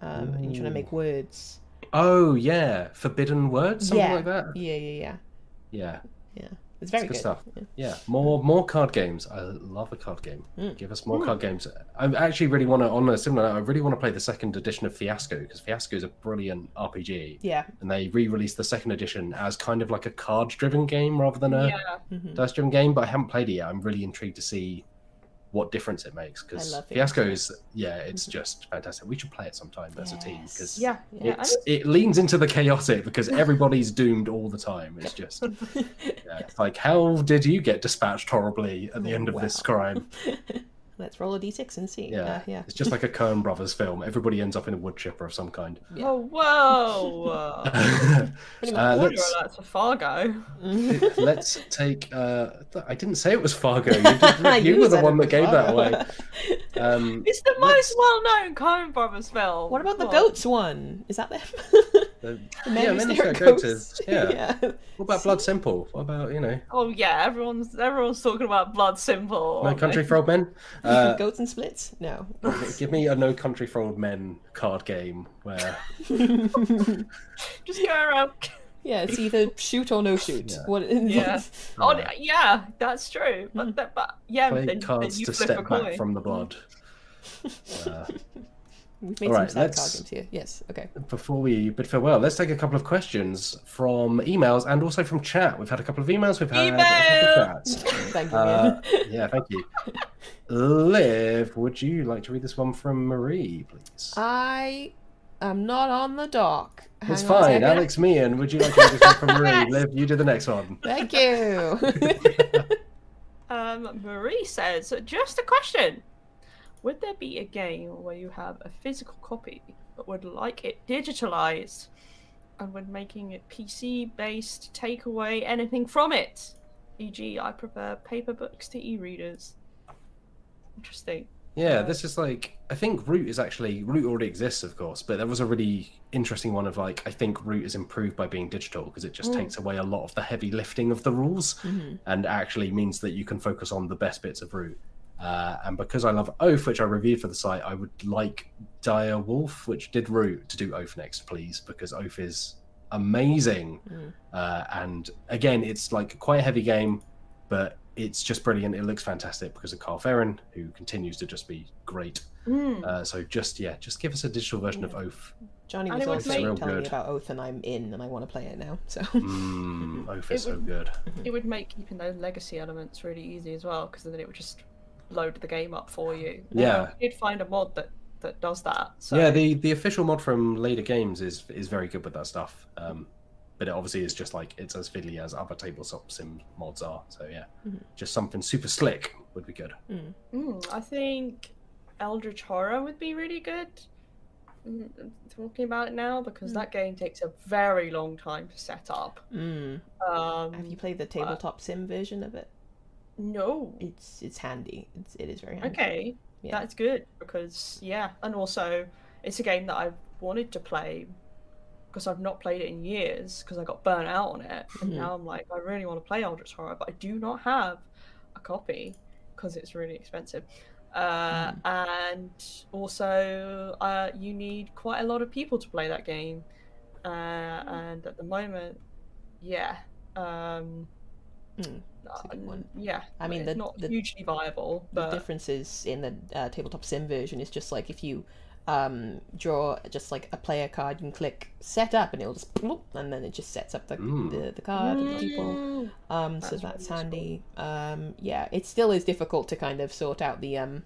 Um, and you're trying to make words. Oh yeah, Forbidden Words, something yeah. like that. Yeah, yeah, yeah, Yeah, yeah. It's very good good. stuff. Yeah. yeah. More more card games. I love a card game. Mm. Give us more card games. I actually really want to. On a similar note, I really want to play the second edition of Fiasco because Fiasco is a brilliant RPG, Yeah. and they re-released the second edition as kind of like a card-driven game rather than a yeah. Mhm. dice-driven game. But I haven't played it yet. I'm really intrigued to see what difference it makes because Fiasco is yeah, it's just fantastic. We should play it sometime as a team because Yeah. Yeah. It leans into the chaotic because everybody's doomed all the time. It's just yeah, it's like how did you get dispatched horribly at the Oh, end of this crime? Let's roll a d6 and see. Yeah, Uh, yeah. it's just like a Coen Brothers film. Everybody ends up in a wood chipper of some kind. Yeah. Oh, whoa. Pretty Uh, let's alert for Fargo. let's take. Uh, I didn't say it was Fargo. You, did, you, were the one that was gave that away. Um, It's the most well-known Coen Brothers film. What about the Come goats one? Is that them? The, The men yeah, who many stare at Stare Goats ghosts. is- yeah. yeah. What about Blood Simple? What about you know? Oh yeah, everyone's everyone's talking about Blood Simple. No Country they? for Old Men? Uh, Goats and splits? No. give me a No Country for Old Men card game where Just go around. yeah, it's either shoot or no shoot. Yeah. What? Yeah. Oh yeah, that's true. But but yeah, play then, then cards you to flip a step coin. back from the blood. Uh, We've made Alright, some sad let's- games here. Yes. Okay. before we bid farewell, let's take a couple of questions from emails and also from chat. We've had a couple of emails. We've had a couple of chats. Thank you. Uh, yeah, thank you. Liv, would you like to read this one from Marie, please? I am not on the dock. it's Hang on a fine. second. Alex Meehan, would you like to read this one from Marie? Liv, you do the next one. Thank you. Um, Marie says, just a question. Would there be a game where you have a physical copy but would like it digitalized and when making it PC based take away anything from it? E.g., I prefer paper books to e readers. Interesting. Yeah, this is like I think Root is actually Root already exists, of course, but there was a really interesting one of like I think Root is improved by being digital because it just Mm. takes away a lot of the heavy lifting of the rules Mhm. and actually means that you can focus on the best bits of Root. Uh, and because I love Oath, which I reviewed for the site, I would like Dire Wolf, which did Root, to do Oath next, please, because Oath is amazing. Mm. Uh, and again, it's like quite a heavy game, but it's just brilliant. It looks fantastic because of Kyle Ferrin, who continues to just be great. Mm. Uh, so just yeah, just give us a digital version of Oath. Johnny And was would also make- Real telling me about Oath, and I'm in, and I want to play it now. So. Mm, Oath is It so would- good. It would make keeping those legacy elements really easy as well because then it would just load the game up for you. Yeah. I did find a mod that, that does that. So Yeah, the the official mod from Leder Games is is very good with that stuff. Um, but it obviously is just like it's as fiddly as other tabletop sim mods are. So yeah, Mhm. just something super slick would be good. Mm, I think Eldritch Horror would be really good. Mm, Talking about it now because Mm. that game takes a very long time to set up. Mm. Um, Have you played the tabletop sim version of it? No. It's it's handy. It's it is very handy. Okay, Yeah. that's good because yeah, and also it's a game that I've wanted to play because I've not played it in years because I got burnt out on it, and Mhm. now I'm like I really want to play Eldritch Horror, but I do not have a copy because it's really expensive. Uh, And also, uh, you need quite a lot of people to play that game, uh, and at the moment, yeah, um, Mm, that's a good one. yeah, I mean, it's the- not the- hugely viable, The but differences in the uh, tabletop sim version is just like if you um, draw just like a player card, you can click set up and it'll just bloop, and then it just sets up the Mm. the, the card and the people. Mm. Um, so That's that's really handy. Um, yeah, it still is difficult to kind of sort out the um,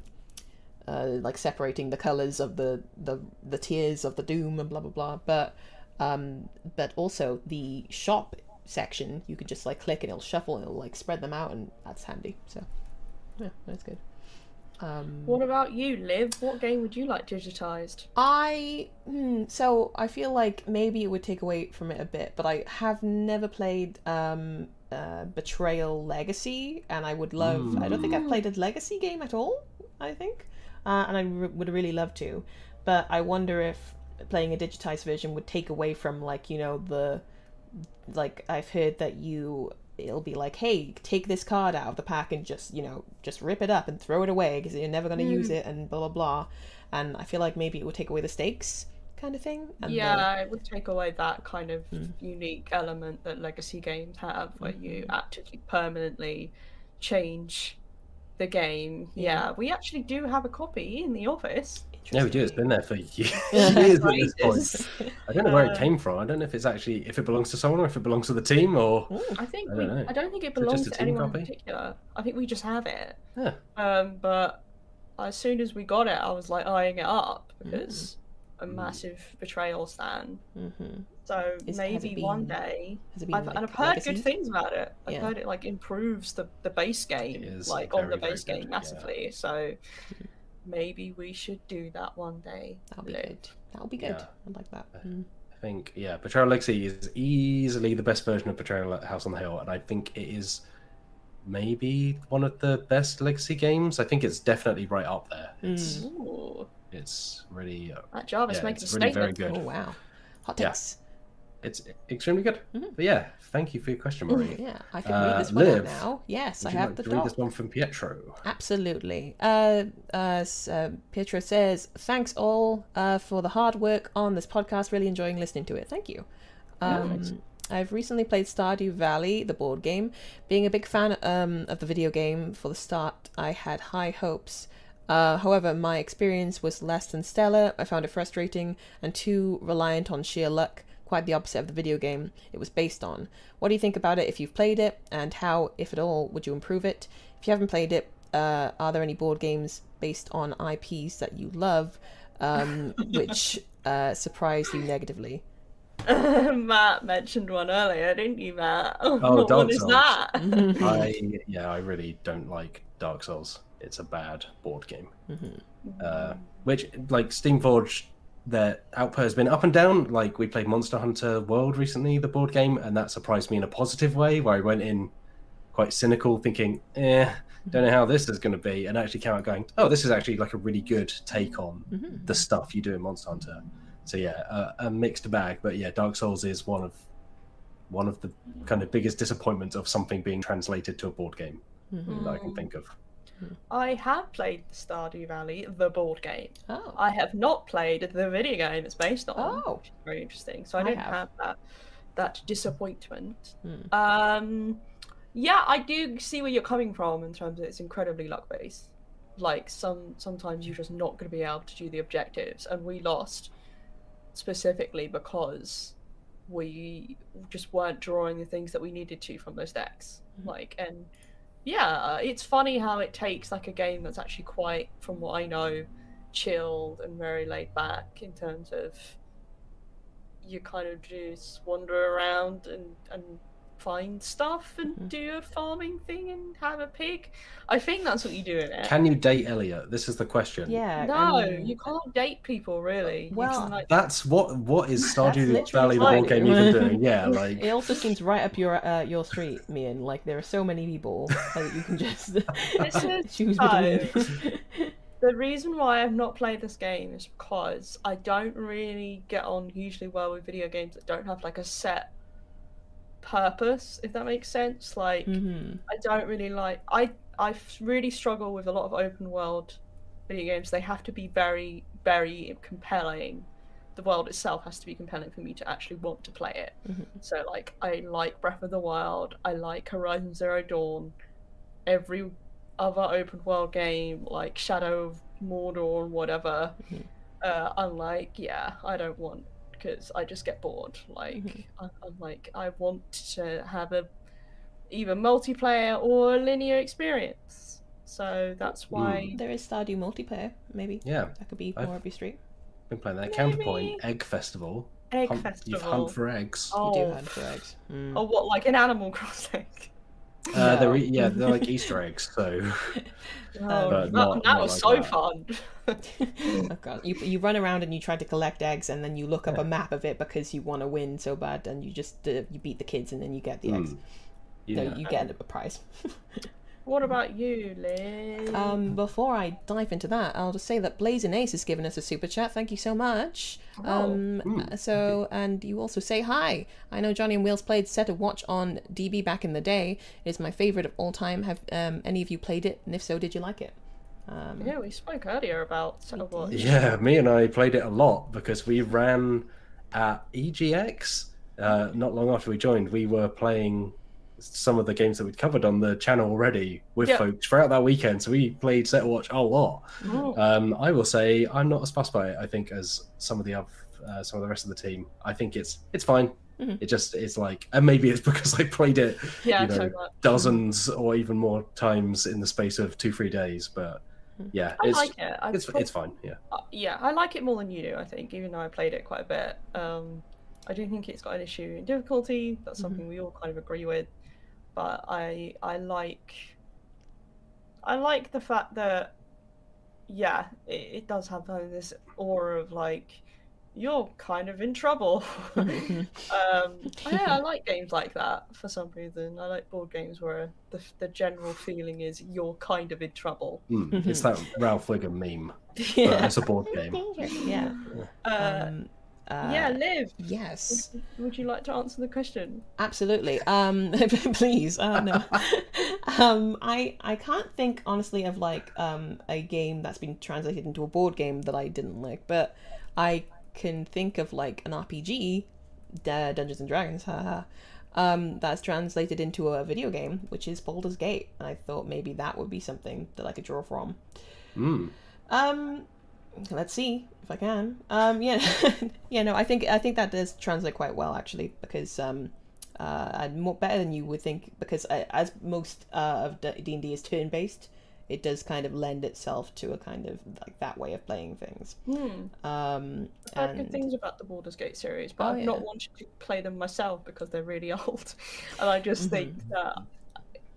uh, like separating the colors of the the the tiers of the doom and blah blah blah. But um, but also the shop section, you can just like click and it'll shuffle and it'll like spread them out, and that's handy. So yeah, that's good. Um, What about you, Liv? What game would you like digitized? I hmm, so I feel like maybe it would take away from it a bit, but I have never played um uh, Betrayal Legacy, and I would love. I don't think I've played a Legacy game at all. I think, uh, and I re- would really love to, but I wonder if playing a digitized version would take away from like you know the like I've heard that you it'll be like hey take this card out of the pack and just you know just rip it up and throw it away because you're never going to use it and blah blah blah and I feel like maybe it would take away the stakes kind of thing and yeah, it would take away that kind of Mm. unique element that legacy games have, where you Mm-hmm. actively permanently change the game. Yeah. we actually do have a copy in the office. Yeah, we do. It's been there for years, years at this point. I don't know where it Uh, came from. I don't know if it's actually if it belongs to someone or if it belongs to the team or. I think I don't know. I don't think it belongs to anyone copy? in particular. I think we just have it. Yeah. Um, but as soon as we got it, I was like eyeing it up Mm. because a massive betrayal stand. hmm So Is- maybe one day been I've, like, and I've heard legacy? good things about it. I've Yeah. heard it like improves the, the base game, like on the base game yeah. massively. So maybe we should do that one day. that'll be Liv. good that'll be good Yeah. I like that Mm. I think yeah, Betrayal Legacy is easily the best version of Betrayal at House on the Hill, and I think it is maybe one of the best Legacy games. I think it's definitely right up there. It's Mm. It's really uh, that Jarvis yeah, makes it's a really very good. oh wow hot Yeah. It's extremely good. Mhm. But yeah, thank you for your question, Marie. yeah I can Uh, read this one Liv, now yes I have like the read this one from Pietro? Absolutely. Uh, uh, uh, Pietro says, Thanks all uh, for the hard work on this podcast. Really enjoying listening to it. Thank you. Um, Nice. I've recently played Stardew Valley, the board game. Being a big fan um, of the video game for the start, I had high hopes. Uh, however, my experience was less than stellar. I found it frustrating and too reliant on sheer luck, quite the opposite of the video game it was based on. What do you think about it if you've played it, and how, if at all, would you improve it? If you haven't played it, uh, are there any board games based on IPs that you love, um, which uh, surprise you negatively? Matt mentioned one earlier, didn't you, Matt? Oh, Dark what is Souls. that? I yeah, I really don't like Dark Souls. It's a bad board game. Uh, which like Steamforged, their output has been up and down. Like we played Monster Hunter World recently, the board game, and that surprised me in a positive way. Where I went in quite cynical, thinking, "eh, don't know how this is going to be," and actually came out going, "Oh, this is actually like a really good take on Mhm. the stuff you do in Monster Hunter." So yeah, uh, a mixed bag, but yeah, Dark Souls is one of one of the kind of biggest disappointments of something being translated to a board game Mhm. that I can think of. I have played the Stardew Valley, the board game. Oh. I have not played the video game it's based on. Oh. which is very interesting. So I, I don't have. have. that that disappointment. Hmm. Um, yeah, I do see where you're coming from in terms of it's incredibly luck based. Like some sometimes you're just not going to be able to do the objectives, and we lost specifically because we just weren't drawing the things that we needed to from those decks. Mhm. Like and yeah, it's funny how it takes like a game that's actually quite, from what I know, chilled and very laid back in terms of you kind of just wander around and and find stuff and Mhm. do a farming thing and have a pig. I think that's what you do in it. Can you date Elliott? This is the question. Yeah. no, I you can't date people really. Well, like, That's what what is That's Stardew literally Valley the fine. board game even doing? Yeah, like It also seems right up your uh, your street, Meehan. Like there are so many people that you can just This is choose between. The reason why I've not played this game is because I don't really get on hugely well with video games that don't have like a set purpose, if that makes sense. Like hmm I don't really like I I really struggle with a lot of open world video games. They have to be very very compelling. The world itself has to be compelling for me to actually want to play it. Mhm. So like I like Breath of the Wild, I like Horizon Zero Dawn, every other open world game like Shadow of Mordor, whatever. Mhm. Uh, I'm like, yeah, I don't want because I just get bored. Like Mhm. I, I'm like, I want to have a either multiplayer or linear experience. So that's why. There is Stardew multiplayer, maybe. yeah, That could be I've- more up your street. been playing that. Maybe. Counterpoint Egg Festival. Egg Hunt, Festival. You hunt for eggs. oh, You do hunt for eggs. Mm. oh, what like an Animal Crossing? Uh, they're yeah, they're like Easter eggs. So Oh, But that, not- that not was like so that. fun. oh god, you you run around and you try to collect eggs, and then you look up Yeah. a map of it because you want to win so bad, and you just uh, you beat the kids, and then you get the eggs. mm, yeah. No, you get a prize. What about you, Liz? Um, before I dive into that, I'll just say that Blazing Ace has given us a super chat. Thank you so much. Oh. Um, Mm, so, and you also say hi. I know Johnny and Wheels played Set a Watch on DB back in the day. It is my favorite of all time. Have um, any of you played it? And if so, did you like it? Um, yeah, we spoke earlier about Set a Watch. Yeah, me and I played it a lot because we ran at EGX. Uh, not long after we joined, we were playing some of the games that we'd covered on the channel already with Yeah. folks throughout that weekend. So we played Set Watch a lot. Oh, Um, I will say I'm not as fussed by it. I think as some of the other, uh, some of the rest of the team. I think it's it's fine. Mhm. It just it's like, and maybe it's because I played it yeah, you know, dozens or even more times in the space of two three days. But Mhm. yeah, I it's like it. It's prob- it's fine. Yeah. uh, yeah, I like it more than you do. I think, even though I played it quite a bit. Um, I do think it's got an issue in difficulty. That's Mhm. something we all kind of agree with. But I I like I like the fact that yeah, it, it does have kind of this aura of like you're kind of in trouble. um, yeah, I like games like that for some reason. I like board games where the the general feeling is you're kind of in trouble. Mm, It's that Ralph Wiggum meme, but yeah. it's a board game. yeah. Uh, Um, uh, yeah, Liv. Yes. Would you like to answer the question? Absolutely. Um, please. Uh, no. um, I I can't think honestly of like um a game that's been translated into a board game that I didn't like, but I can think of like an RPG, uh, Dungeons and Dragons, haha, um, that's translated into a video game, which is Baldur's Gate, and I thought maybe that would be something that I could draw from. Mm. Um, let's see if I can. Um, yeah, yeah. No, I think I think that does translate quite well actually because um, uh, and more better than you would think because uh, as most uh, of D and D is turn based, it does kind of lend itself to a kind of like that way of playing things. Hmm. Um, I've heard good things about the Baldur's Gate series, but Oh, I've not yeah. wanted to play them myself because they're really old, and I just think Mm-hmm. that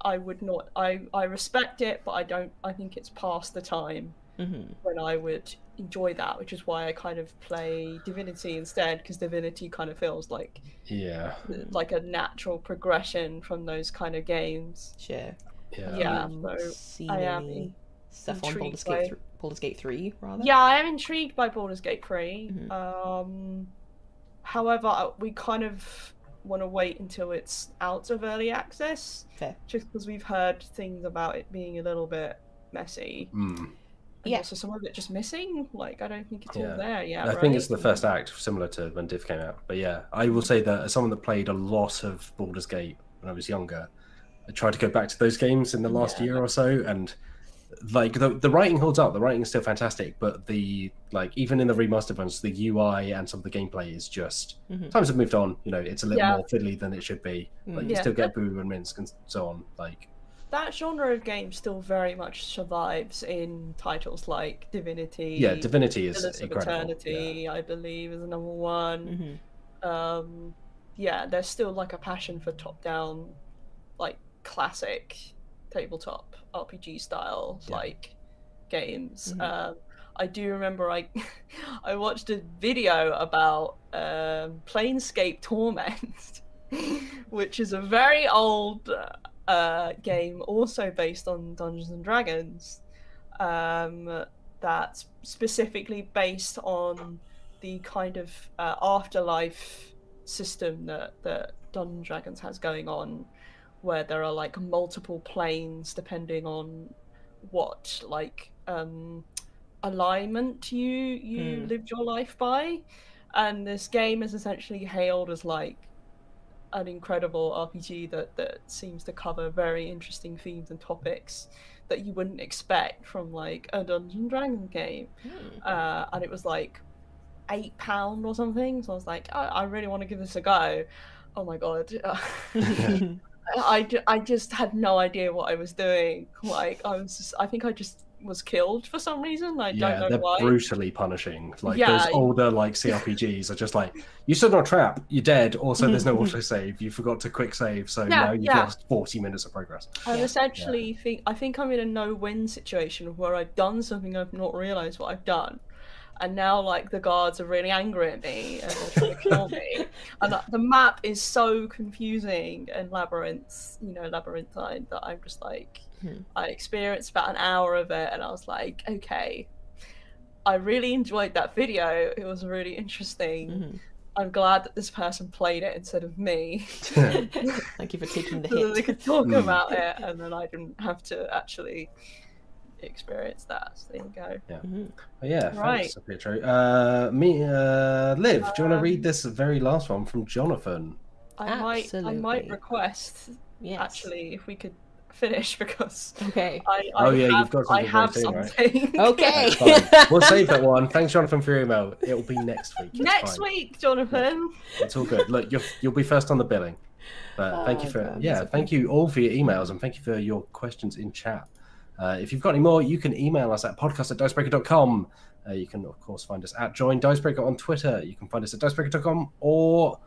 I would not. I I respect it, but I don't. I think it's past the time mhm. when I would enjoy that, which is why I kind of play Divinity instead, because Divinity kind of feels like Yeah. like a natural progression from those kind of games. sure. Yeah. Yeah, Um, so seen I am any stuff on intrigued Baldur's by- Gate, th- Baldur's Gate three rather. Yeah, I am intrigued by Baldur's Gate 3. Mhm. Um, however, we kind of want to wait until it's out of early access, Fair. just because we've heard things about it being a little bit messy. Mm. And Yeah. also some of it just missing. Like, I don't think it's Yeah. all there yet. I think it's the first act, similar to when Div came out. But yeah, I will say that as someone that played a lot of Baldur's Gate when I was younger, I tried to go back to those games in the last Yeah. year or so, and like the the writing holds up. The writing is still fantastic, but the like even in the remastered ones, the UI and some of the gameplay is just Mhm. times have moved on. You know, it's a little Yeah. more fiddly than it should be. Like you still get Boo and Minsc and so on. Like That genre of game still very much survives in titles like Divinity. yeah, Divinity is Pillars of incredible. Eternity, I believe, is number one. Mhm. um, yeah, there's still like a passion for top-down, like classic tabletop RPG style Yeah. like games. Mhm. Um, I do remember I I watched a video about um, Planescape Torment, which is a very old uh, game, also based on Dungeons and Dragons. Um, that's specifically based on the kind of uh, afterlife system that that Dungeons and Dragons has going on, where there are like multiple planes depending on what like um alignment you you Hmm. lived your life by and this game is essentially hailed as like an incredible rpg that that seems to cover very interesting themes and topics that you wouldn't expect from like a dungeon and dragon game Hmm. uh, and it was like eight pound or something so i was like I, I really want to give this a go oh my god I, I just had no idea what I was doing. Like I was, just, I think I just was killed for some reason. I yeah, don't know they're why. brutally punishing. Like Yeah. those older like CRPGs are just like you stood on a trap, you're dead. Also, there's no auto save. You forgot to quick save, so Yeah, now you've yeah. lost 40 minutes of progress. I Yeah. essentially think I think I'm in a no-win situation where I've done something I've not realized what I've done, and now like the guards are really angry at me and they're trying to kill me. And uh, the map is so confusing and labyrinth, you know, labyrinthine that I'm just like, Hmm. I experienced about an hour of it, and I was like, okay. I really enjoyed that video. It was really interesting. Mhm. I'm glad that this person played it instead of me. Thank you for taking the so that they could talk Mm. about it and then I didn't have to actually experience that. So there you go. Mhm. But yeah, Right. thanks, Pietro. Uh, me, uh, Liv, do you want to Um, read this very last one from Jonathan? I might I might request Yes. actually if we could finish because Okay. I, I Oh, yeah, have, you've got something. I have very soon, right? something. Okay. We'll save that one. Thanks, Jonathan, for your email. It'll be next week. It's Next fine. week, Jonathan. It's all good. Look, you'll you'll be first on the billing. But thank you Oh, for God, yeah, thank you all for your emails and thank you for your questions in chat. Uh, if you've got any more, you can email us at podcast at dicebreaker.com. Uh, you can of course find us at join dicebreaker on Twitter. You can find us at dicebreaker.com or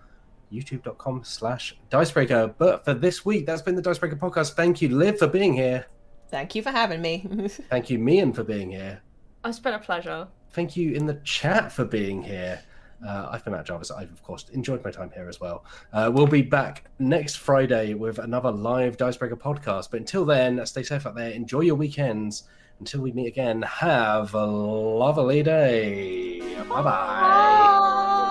youtube.com slash dicebreaker. But for this week, that's been the Dicebreaker podcast. Thank you, Liv, for being here. Thank you for having me. Thank you, Meehan, for being here. It's been a pleasure. thank you in the chat for being here. Uh, I've been Matt Jarvis. I've, of course, enjoyed my time here as well. Uh, we'll be back next Friday with another live Dicebreaker podcast. But until then, stay safe out there. Enjoy your weekends. Until we meet again, have a lovely day. Bye bye.